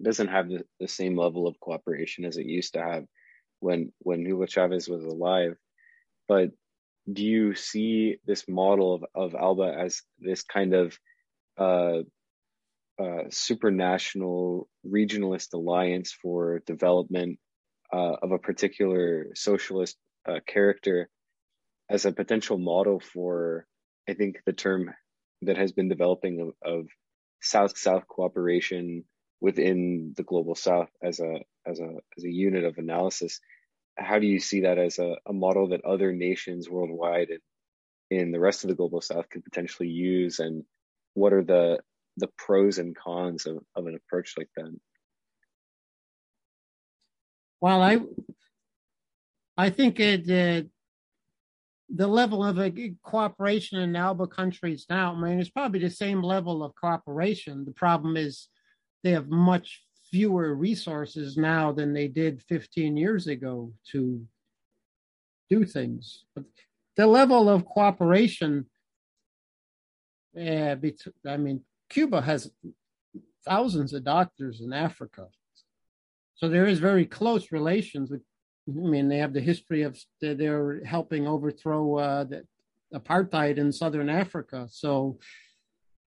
doesn't have the, the same level of cooperation as it used to have when when Hugo Chavez was alive. But do you see this model of, of Alba as this kind of uh, uh, supranational regionalist alliance for development uh, of a particular socialist uh, character as a potential model for, I think the term that has been developing of, of South-South cooperation within the global South as a as a as a unit of analysis. How do you see that as a, a model that other nations worldwide and in the rest of the global South could potentially use, and what are the the pros and cons of, of an approach like that? Well, I I think it the level of uh, cooperation in Alba countries now, I mean, it's probably the same level of cooperation. The problem is they have much fewer resources now than they did 15 years ago to do things. But the level of cooperation, uh, I mean, Cuba has thousands of doctors in Africa. So there is very close relations with I mean, they have the history of they're helping overthrow uh, the apartheid in southern Africa. So,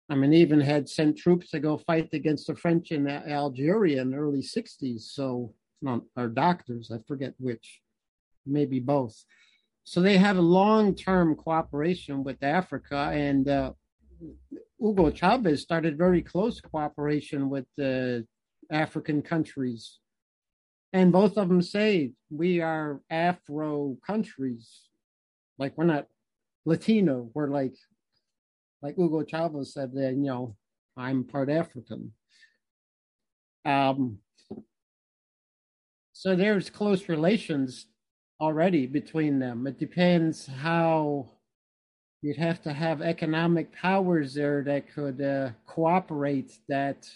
I mean, even had sent troops to go fight against the French in Algeria in the early 60s. So, not our doctors, I forget which, maybe both. So they have a long-term cooperation with Africa, and uh, Hugo Chavez started very close cooperation with the African countries and both of them say we are Afro countries. Like we're not Latino. We're like, like Hugo Chavez said that, you know, I'm part African. Um, so there's close relations already between them. It depends how you'd have to have economic powers there that could uh, cooperate that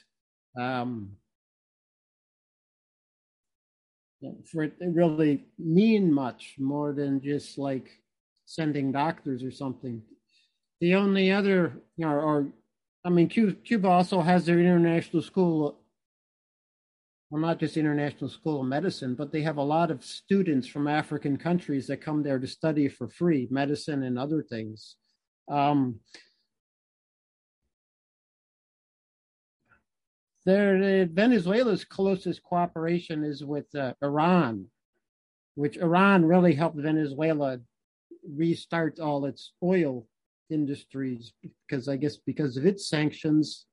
um, for it to really mean much more than just like sending doctors or something. The only other, you know, or I mean, Cuba also has their international school well, not just International School of Medicine, but they have a lot of students from African countries that come there to study for free, medicine and other things. Um, their, Venezuela's closest cooperation is with uh, Iran, which Iran really helped Venezuela restart all its oil industries because I guess because of its sanctions,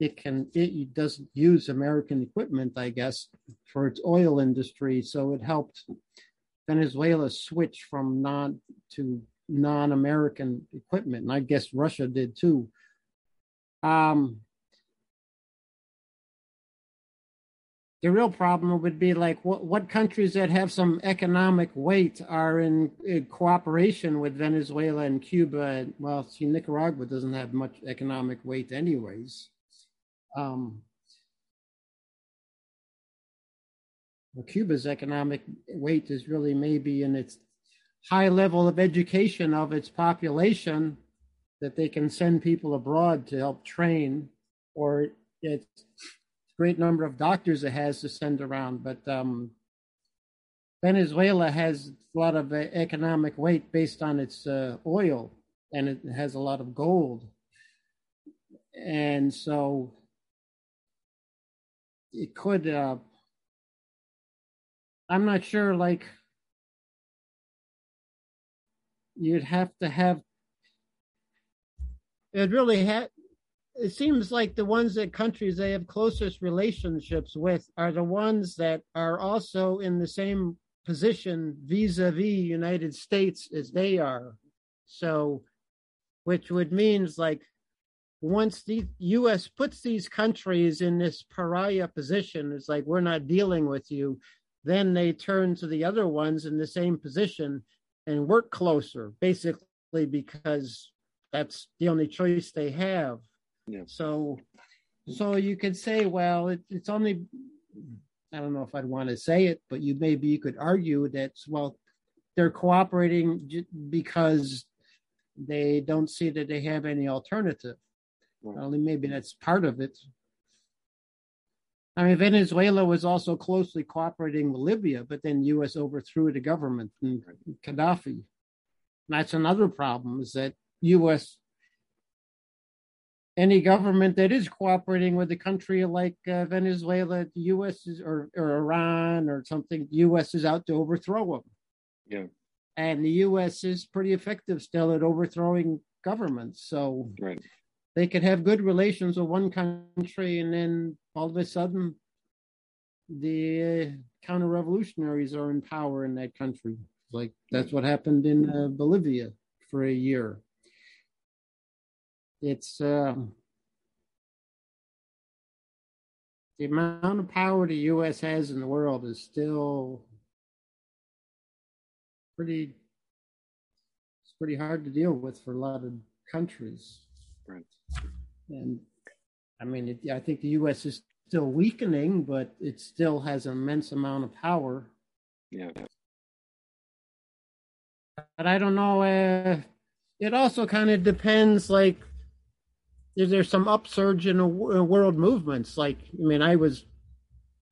it can it doesn't use American equipment, I guess, for its oil industry. So it helped Venezuela switch from non to non-American equipment, and I guess Russia did too. Um, the real problem would be like what, what countries that have some economic weight are in, in, cooperation with Venezuela and Cuba. Well, see, Nicaragua doesn't have much economic weight, anyways. Um, well, Cuba's economic weight is really maybe in its high level of education of its population that they can send people abroad to help train, or it's great number of doctors it has to send around, but um, Venezuela has a lot of uh, economic weight based on its uh, oil, and it has a lot of gold, and so it could. Uh, I'm not sure. Like you'd have to have. It really had it seems like the ones that countries they have closest relationships with are the ones that are also in the same position vis-a-vis United States as they are. So, which would means like once the U.S. puts these countries in this pariah position, it's like we're not dealing with you. Then they turn to the other ones in the same position and work closer, basically because that's the only choice they have. Yeah. So, so you could say, well, it, it's only. I don't know if I'd want to say it, but you maybe you could argue that well, they're cooperating because they don't see that they have any alternative. Right. Only maybe that's part of it. I mean, Venezuela was also closely cooperating with Libya, but then U.S. overthrew the government and Gaddafi. And that's another problem: is that U.S any government that is cooperating with a country like uh, Venezuela, the U.S. is or, or Iran or something, the U.S. is out to overthrow them. Yeah, and the U.S. is pretty effective still at overthrowing governments. So right. they could have good relations with one country, and then all of a sudden, the uh, counter-revolutionaries are in power in that country. Like that's what happened in uh, Bolivia for a year it's uh, the amount of power the U.S. has in the world is still pretty. It's pretty hard to deal with for a lot of countries. Right. And I mean, it, I think the U.S. is still weakening, but it still has an immense amount of power. Yeah. But I don't know. Uh, it also kind of depends, like there's some upsurge in, in uh, world movements. Like, I mean, I was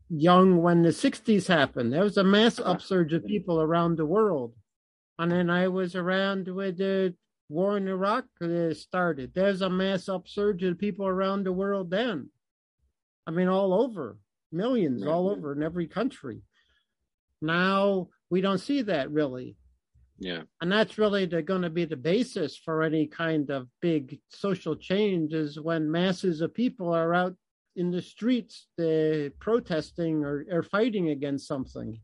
young when the 60s happened. There was a mass uh-huh. upsurge of people around the world. And then I was around when the war in Iraq uh, started. There's a mass upsurge of people around the world then. I mean, all over, millions all mm-hmm. over in every country. Now we don't see that really. Yeah. And that's really going to be the basis for any kind of big social change is when masses of people are out in the streets uh, protesting or, or fighting against something.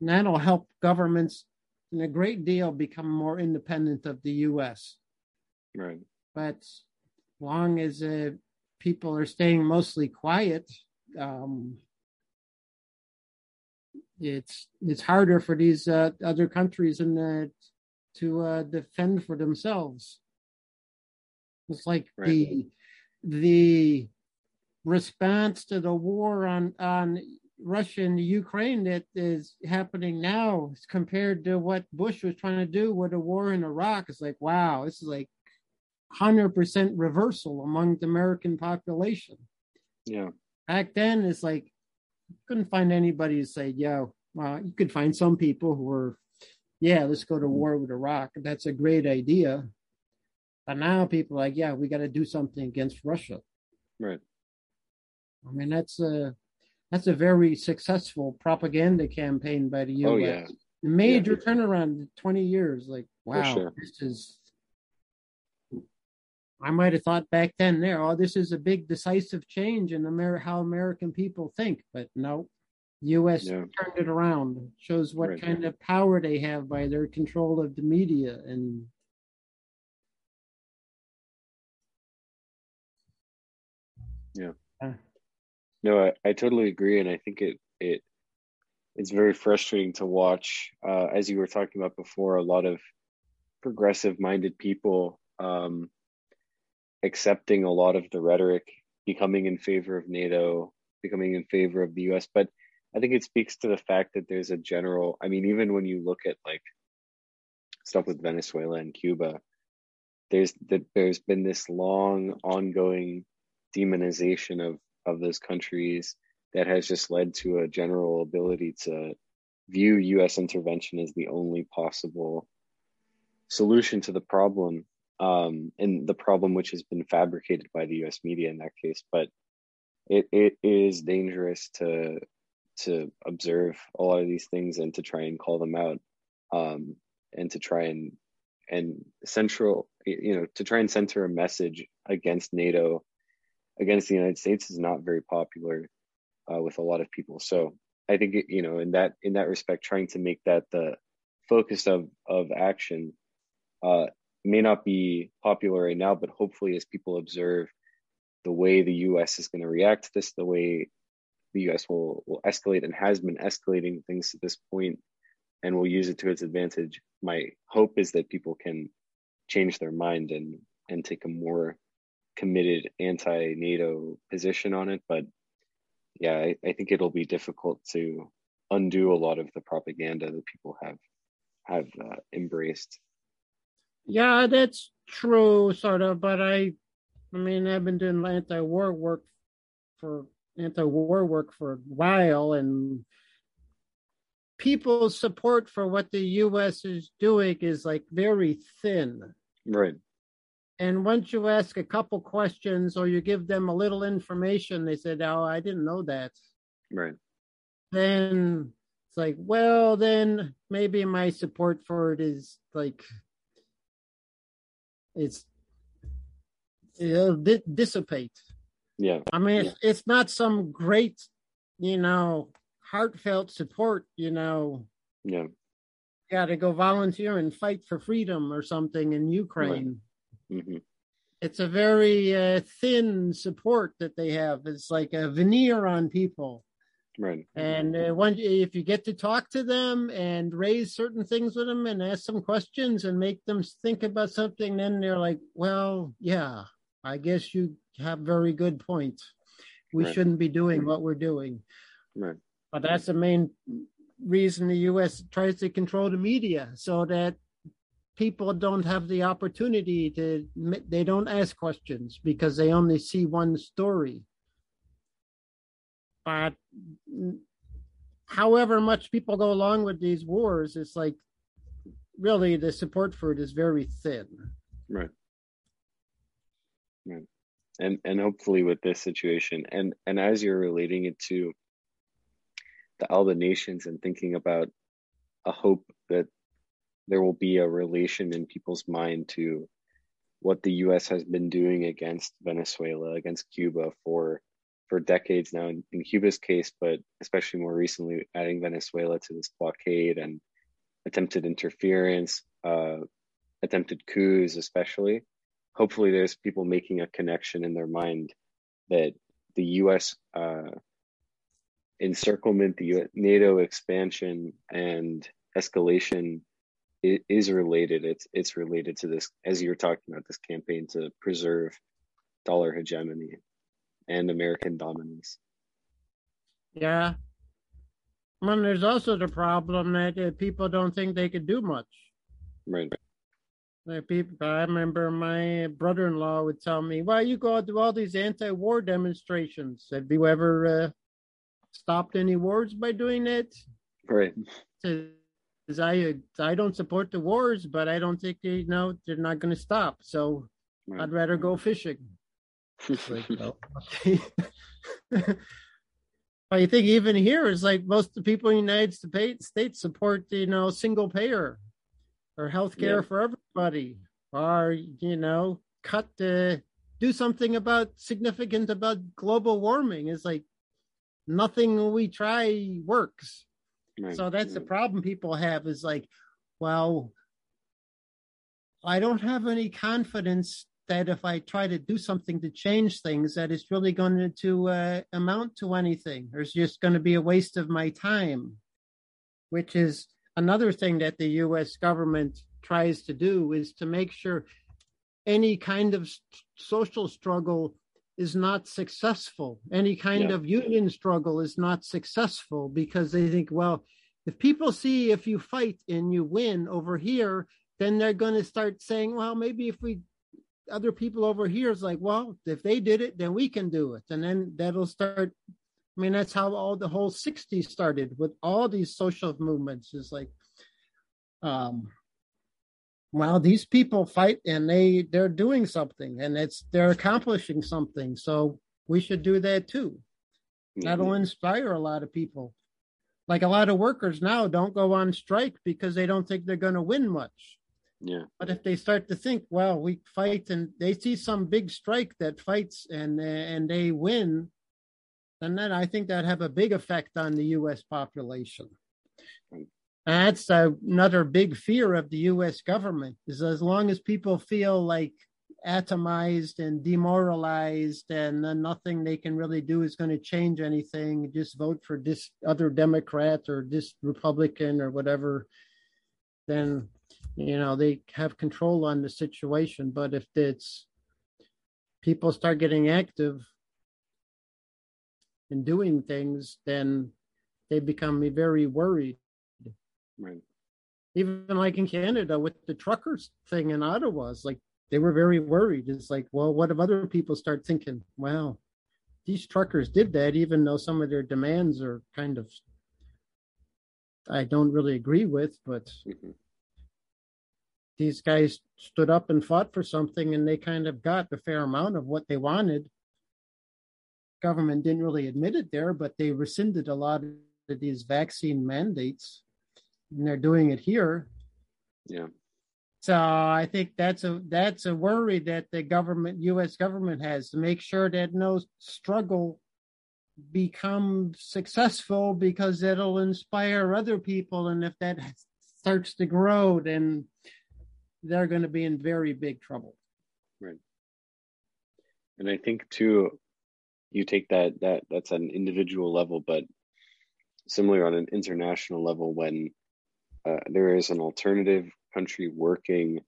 And that'll help governments in a great deal become more independent of the U.S. Right. But long as uh, people are staying mostly quiet, um, it's it's harder for these uh, other countries the, to uh, defend for themselves. It's like right. the the response to the war on on Russia and Ukraine that is happening now compared to what Bush was trying to do with the war in Iraq. It's like wow, this is like hundred percent reversal among the American population. Yeah. back then it's like couldn't find anybody to say, yeah, well, you could find some people who were, yeah, let's go to war with Iraq. That's a great idea. But now people are like, yeah, we got to do something against Russia. Right. I mean, that's a that's a very successful propaganda campaign by the U.S. Oh, yeah. Major yeah. turnaround, twenty years. Like, wow, sure. this is. I might have thought back then there, oh, this is a big decisive change in Amer- how American people think, but no, U.S. Yeah. turned it around. Shows what right. kind of power they have by their control of the media and Yeah. Uh, no, I, I totally agree, and I think it it it's very frustrating to watch. Uh, as you were talking about before, a lot of progressive-minded people um, accepting a lot of the rhetoric, becoming in favor of NATO, becoming in favor of the U.S. But I think it speaks to the fact that there's a general. I mean, even when you look at like stuff with Venezuela and Cuba, there's that there's been this long, ongoing demonization of of those countries that has just led to a general ability to view U.S. intervention as the only possible solution to the problem, um, and the problem which has been fabricated by the U.S. media in that case. But it, it is dangerous to to observe a lot of these things and to try and call them out, um, and to try and and central, you know, to try and center a message against NATO against the United States is not very popular uh, with a lot of people. So I think you know in that in that respect, trying to make that the focus of of action uh, may not be popular right now, but hopefully as people observe the way the U.S. is going to react to this, the way the U.S. will will escalate and has been escalating things to this point, and will use it to its advantage. My hope is that people can change their mind and and take a more committed anti-NATO position on it, but yeah, I, I, think it'll be difficult to undo a lot of the propaganda that people have have uh, embraced. Yeah, that's true, sort of. But I, I mean, I've been doing anti-war work for anti-war work for a while, and people's support for what the U.S. is doing is like very thin. Right. And once you ask a couple questions or you give them a little information, they said, "Oh, I didn't know that." Right. Then it's like, well, then maybe my support for it is like it's it'll di- dissipate. Yeah. I mean, yeah. It's, it's not some great, you know, heartfelt support. You know. Yeah. Got to go volunteer and fight for freedom or something in Ukraine. Right Mm-hmm. It's a very uh, thin support that they have. It's like a veneer on people. Right. And uh, when, if you get to talk to them and raise certain things with them and ask some questions and make them think about something, then they're like, well, yeah, I guess you have very good points. We right. shouldn't be doing what we're doing. Right. But that's the main reason the U.S. tries to control the media so that people don't have the opportunity to they don't ask questions because they only see one story but however much people go along with these wars it's like really the support for it is very thin right right and and hopefully with this situation and and as you're relating it to the alba nations and thinking about a hope that there will be a relation in people's mind to what the U.S. has been doing against Venezuela, against Cuba for for decades now. In, in, Cuba's case, but especially more recently, adding Venezuela to this blockade and attempted interference, uh, attempted coups, especially. Hopefully, there's people making a connection in their mind that the U.S. Uh, encirclement, the US, NATO expansion, and escalation is related. It's it's related to this, as you were talking about, this campaign to preserve dollar hegemony and American dominance. Yeah. Well, there's also the problem that uh, people don't think they could do much. Right. My people, I remember my brother-in-law would tell me, "Well, you go out to all these anti-war demonstrations. Have you ever uh, stopped any wars by doing it?" Right. Because I I don't support the wars, but I don't think they you know they're not going to stop. So right. I'd rather go fishing. Like, well, okay. I think even here is like most of the people in the United States support, you know, single payer or health care yeah. for everybody, or you know, cut the do something about significant about global warming. It's like nothing we try works. Right. So that's the problem people have is like, well, I don't have any confidence that if I try to do something to change things, that it's really going to uh, amount to anything. There's just going to be a waste of my time, which is another thing that the U.S. government tries to do is to make sure any kind of social struggle is not successful. Any kind yeah. of union struggle is not successful because they think, well, if people see if you fight and you win over here, then they're going to start saying, well, maybe if we other people over here is like, well, if they did it, then we can do it. And then that'll start I mean, that's how all the whole 60s started with all these social movements. Is like, um, well, these people fight and they they're doing something and it's they're accomplishing something. So we should do that too. Mm-hmm. That'll inspire a lot of people. Like a lot of workers now don't go on strike because they don't think they're going to win much. Yeah. But if they start to think, well, we fight and they see some big strike that fights and and they win, then that I think that have a big effect on the U.S. population. And that's another big fear of the U.S. government is as long as people feel like atomized and demoralized and nothing they can really do is going to change anything just vote for this other democrat or this republican or whatever then you know they have control on the situation but if it's people start getting active and doing things, then they become very worried. Right. Even like in Canada with the truckers thing in Ottawa, it's like they were very worried. It's like, well, what if other people start thinking, wow, these truckers did that, even though some of their demands are kind of I don't really agree with, but mm-hmm. These guys stood up and fought for something and they kind of got a fair amount of what they wanted government didn't really admit it there, but they rescinded a lot of these vaccine mandates, and they're doing it here. Yeah. So I think that's a that's a worry that the government, U.S. government, has to make sure that no struggle becomes successful because it'll inspire other people, and if that starts to grow, then they're going to be in very big trouble. Right. And I think too, you take that that that's an individual level, but similar on an international level when uh, there is an alternative country working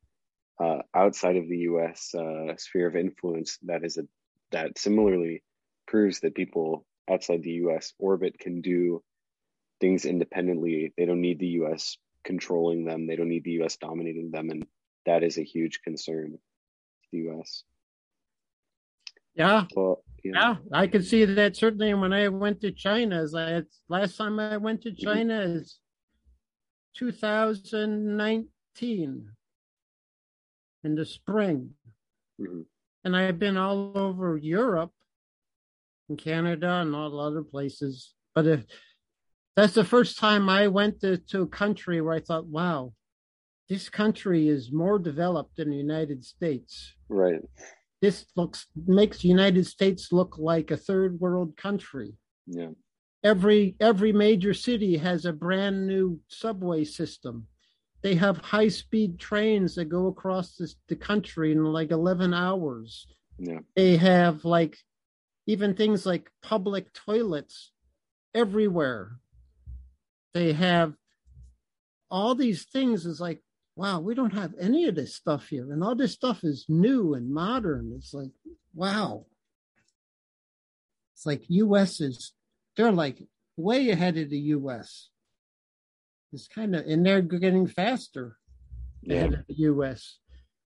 uh, outside of the U.S. Uh, sphere of influence that is a that similarly proves that people outside the U.S. orbit can do things independently. They don't need the U.S. controlling them. They don't need the U.S. dominating them, and that is a huge concern to the U.S. Yeah. Well, yeah. yeah, I can see that certainly when I went to China. Like, last time I went to mm-hmm. China is 2019 in the spring. Mm-hmm. And I've been all over Europe and Canada and all other places. But if that's the first time I went to, to a country where I thought, wow, this country is more developed than the United States. Right this looks makes the United States look like a third world country. Yeah. Every every major city has a brand new subway system. They have high speed trains that go across this, the country in like 11 hours. Yeah. They have like even things like public toilets everywhere. They have all these things is like wow, we don't have any of this stuff here. And all this stuff is new and modern. It's like, wow. It's like US is, they're like way ahead of the US. It's kind of, and they're getting faster yeah. ahead of the US.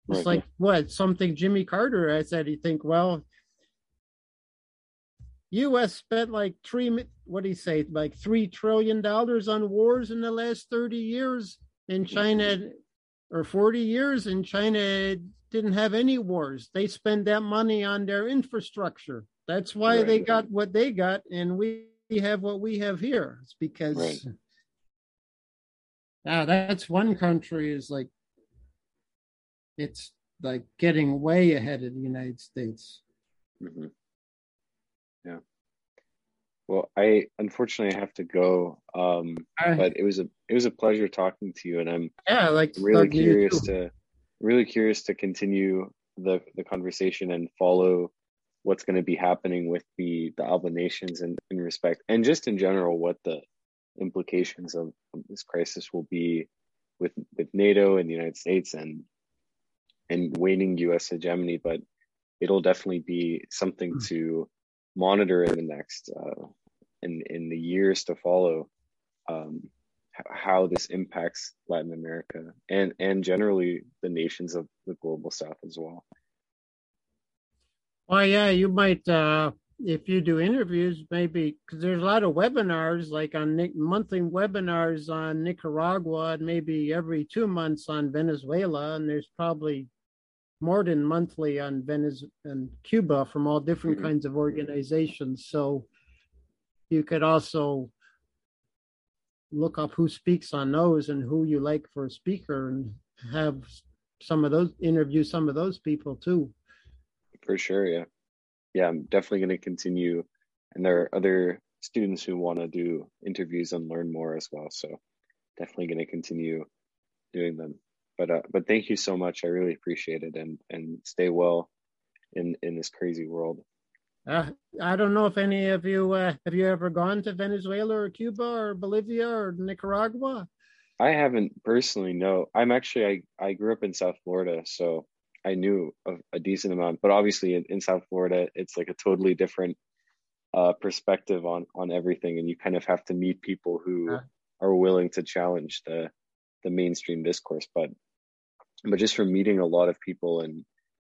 It's right. like what something Jimmy Carter I said. You think, well, U.S. spent like three, what do you say, like three trillion dollars on wars in the last thirty years, and. China, or forty years, and China didn't have any wars. They spend that money on their infrastructure. That's why right. they got what they got, and we have what we have here. It's because right. now that's one country is like it's like getting way ahead of the United States. Mm-hmm. Well, I unfortunately have to go, um, but it was a it was a pleasure talking to you, and I'm yeah, like really curious to really curious to continue the the conversation and follow what's going to be happening with the the Alba nations in, in respect and just in general what the implications of, of this crisis will be with with NATO and the United States and and waning U.S. hegemony, but it'll definitely be something hmm. to monitor in the next uh, in in the years to follow. Um, how this impacts Latin America and and generally the nations of the global south as well. Well, yeah, you might uh, if you do interviews, maybe because there's a lot of webinars, like on monthly webinars on Nicaragua, and maybe every two months on Venezuela, and there's probably more than monthly on Venezuela and Cuba from all different mm-hmm. kinds of organizations. So you could also look up who speaks on those and who you like for a speaker and have some of those interview some of those people too. For sure, yeah. Yeah, I'm definitely going to continue and there are other students who want to do interviews and learn more as well, so definitely going to continue doing them. But uh, but thank you so much. I really appreciate it and and stay well in in this crazy world. Uh, I don't know if any of you uh, have you ever gone to Venezuela or Cuba or Bolivia or Nicaragua. I haven't personally. No, I'm actually I I grew up in South Florida, so I knew a, a decent amount. But obviously, in, in, South Florida, it's like a totally different uh, perspective on on everything, and you kind of have to meet people who are willing to challenge the the mainstream discourse. But but just from meeting a lot of people and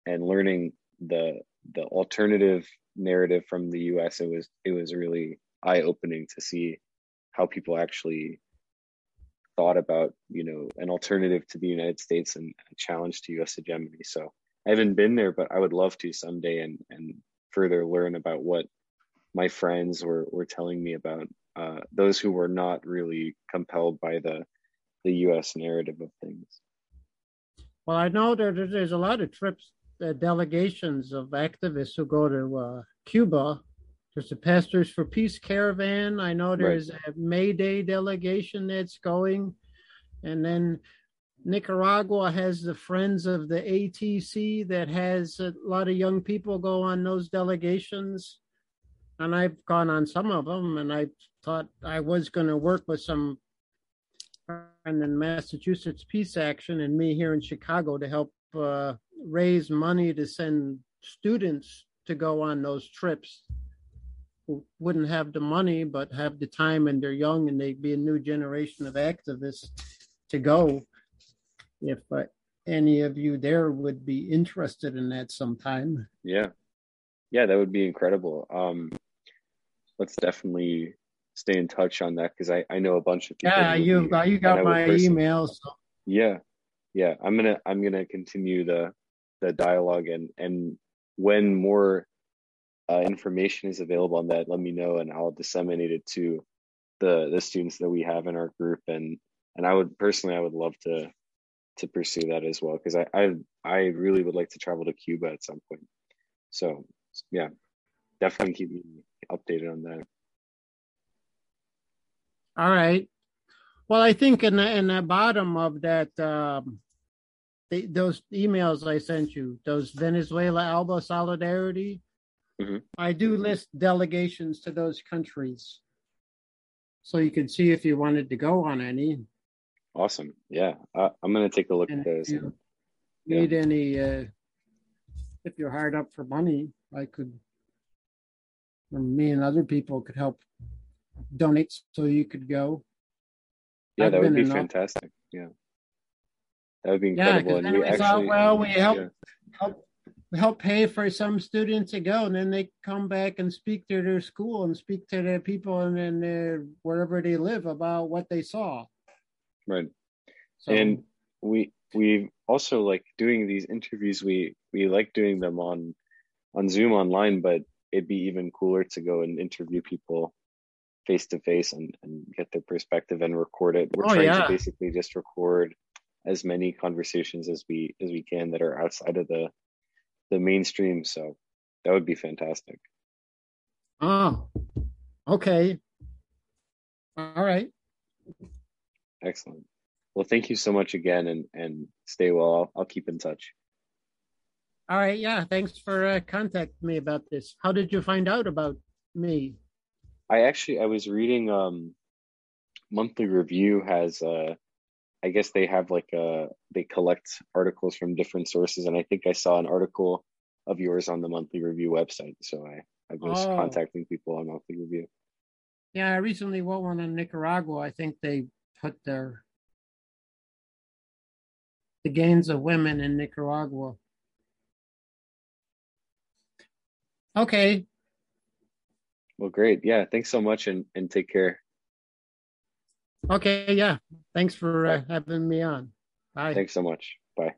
and learning the the alternative narrative from the US, it was it was really eye opening to see how people actually thought about you know an alternative to the United States and a challenge to U.S. hegemony. So I haven't been there, but I would love to someday and and further learn about what my friends were were telling me about uh, those who were not really compelled by the the U.S. narrative of things. Well, I know that there's a lot of trips uh, delegations of activists who go to uh, Cuba. There's the Pastors for Peace caravan. I know there's right. a May Day delegation that's going. And then Nicaragua has the Friends of the ATC that has a lot of young people go on those delegations. And I've gone on some of them, and I thought I was going to work with some and then Massachusetts Peace Action and me here in Chicago to help uh, raise money to send students to go on those trips who wouldn't have the money but have the time and they're young and they'd be a new generation of activists to go. If uh, any of you there would be interested in that sometime. Yeah. Yeah that would be incredible. Um let's definitely stay in touch on that because I, I know a bunch of people yeah you you got my email so. yeah yeah i'm gonna i'm gonna continue the the dialogue and and when more uh, information is available on that let me know and i'll disseminate it to the the students that we have in our group and and i would personally i would love to to pursue that as well because I, I i really would like to travel to cuba at some point. So yeah definitely keep me updated on that all right well i think in the in the bottom of that um the, those emails I sent you, those Venezuela Alba Solidarity, mm-hmm. I do list delegations to those countries. So you can see if you wanted to go on any. Awesome. Yeah. Uh, I'm going to take a look and at those. You need yeah. any, uh, if you're hard up for money, I could, or me and other people could help donate so you could go. Yeah, I've that would be enough. fantastic. Yeah. That would be Yeah, incredible. because and then we we thought, well, we help yeah. help help pay for some students to go, and then they come back and speak to their school and speak to their people and then uh, wherever they live about what they saw. right. So, and we we also like doing these interviews we we like doing them on on zoom online but it'd be even cooler to go and interview people face to face and and get their perspective and record it we're Oh, trying yeah. to basically just record as many conversations as we as we can that are outside of the the mainstream so that would be fantastic oh, okay, all right. excellent well thank you so much again and and stay well i'll, I'll keep in touch All right, yeah. Thanks for uh, contacting me about this. How did you find out about me? I actually I was reading um monthly review has uh I guess they have like uh they collect articles from different sources and I think I saw an article of yours on the monthly review website so I I was Oh. contacting people on monthly review Yeah, I recently wrote one on Nicaragua. I think they put their the gains of women in Nicaragua. Okay. Well great yeah thanks so much and and take care Okay. Yeah. Thanks for uh, having me on. Bye. thanks so much bye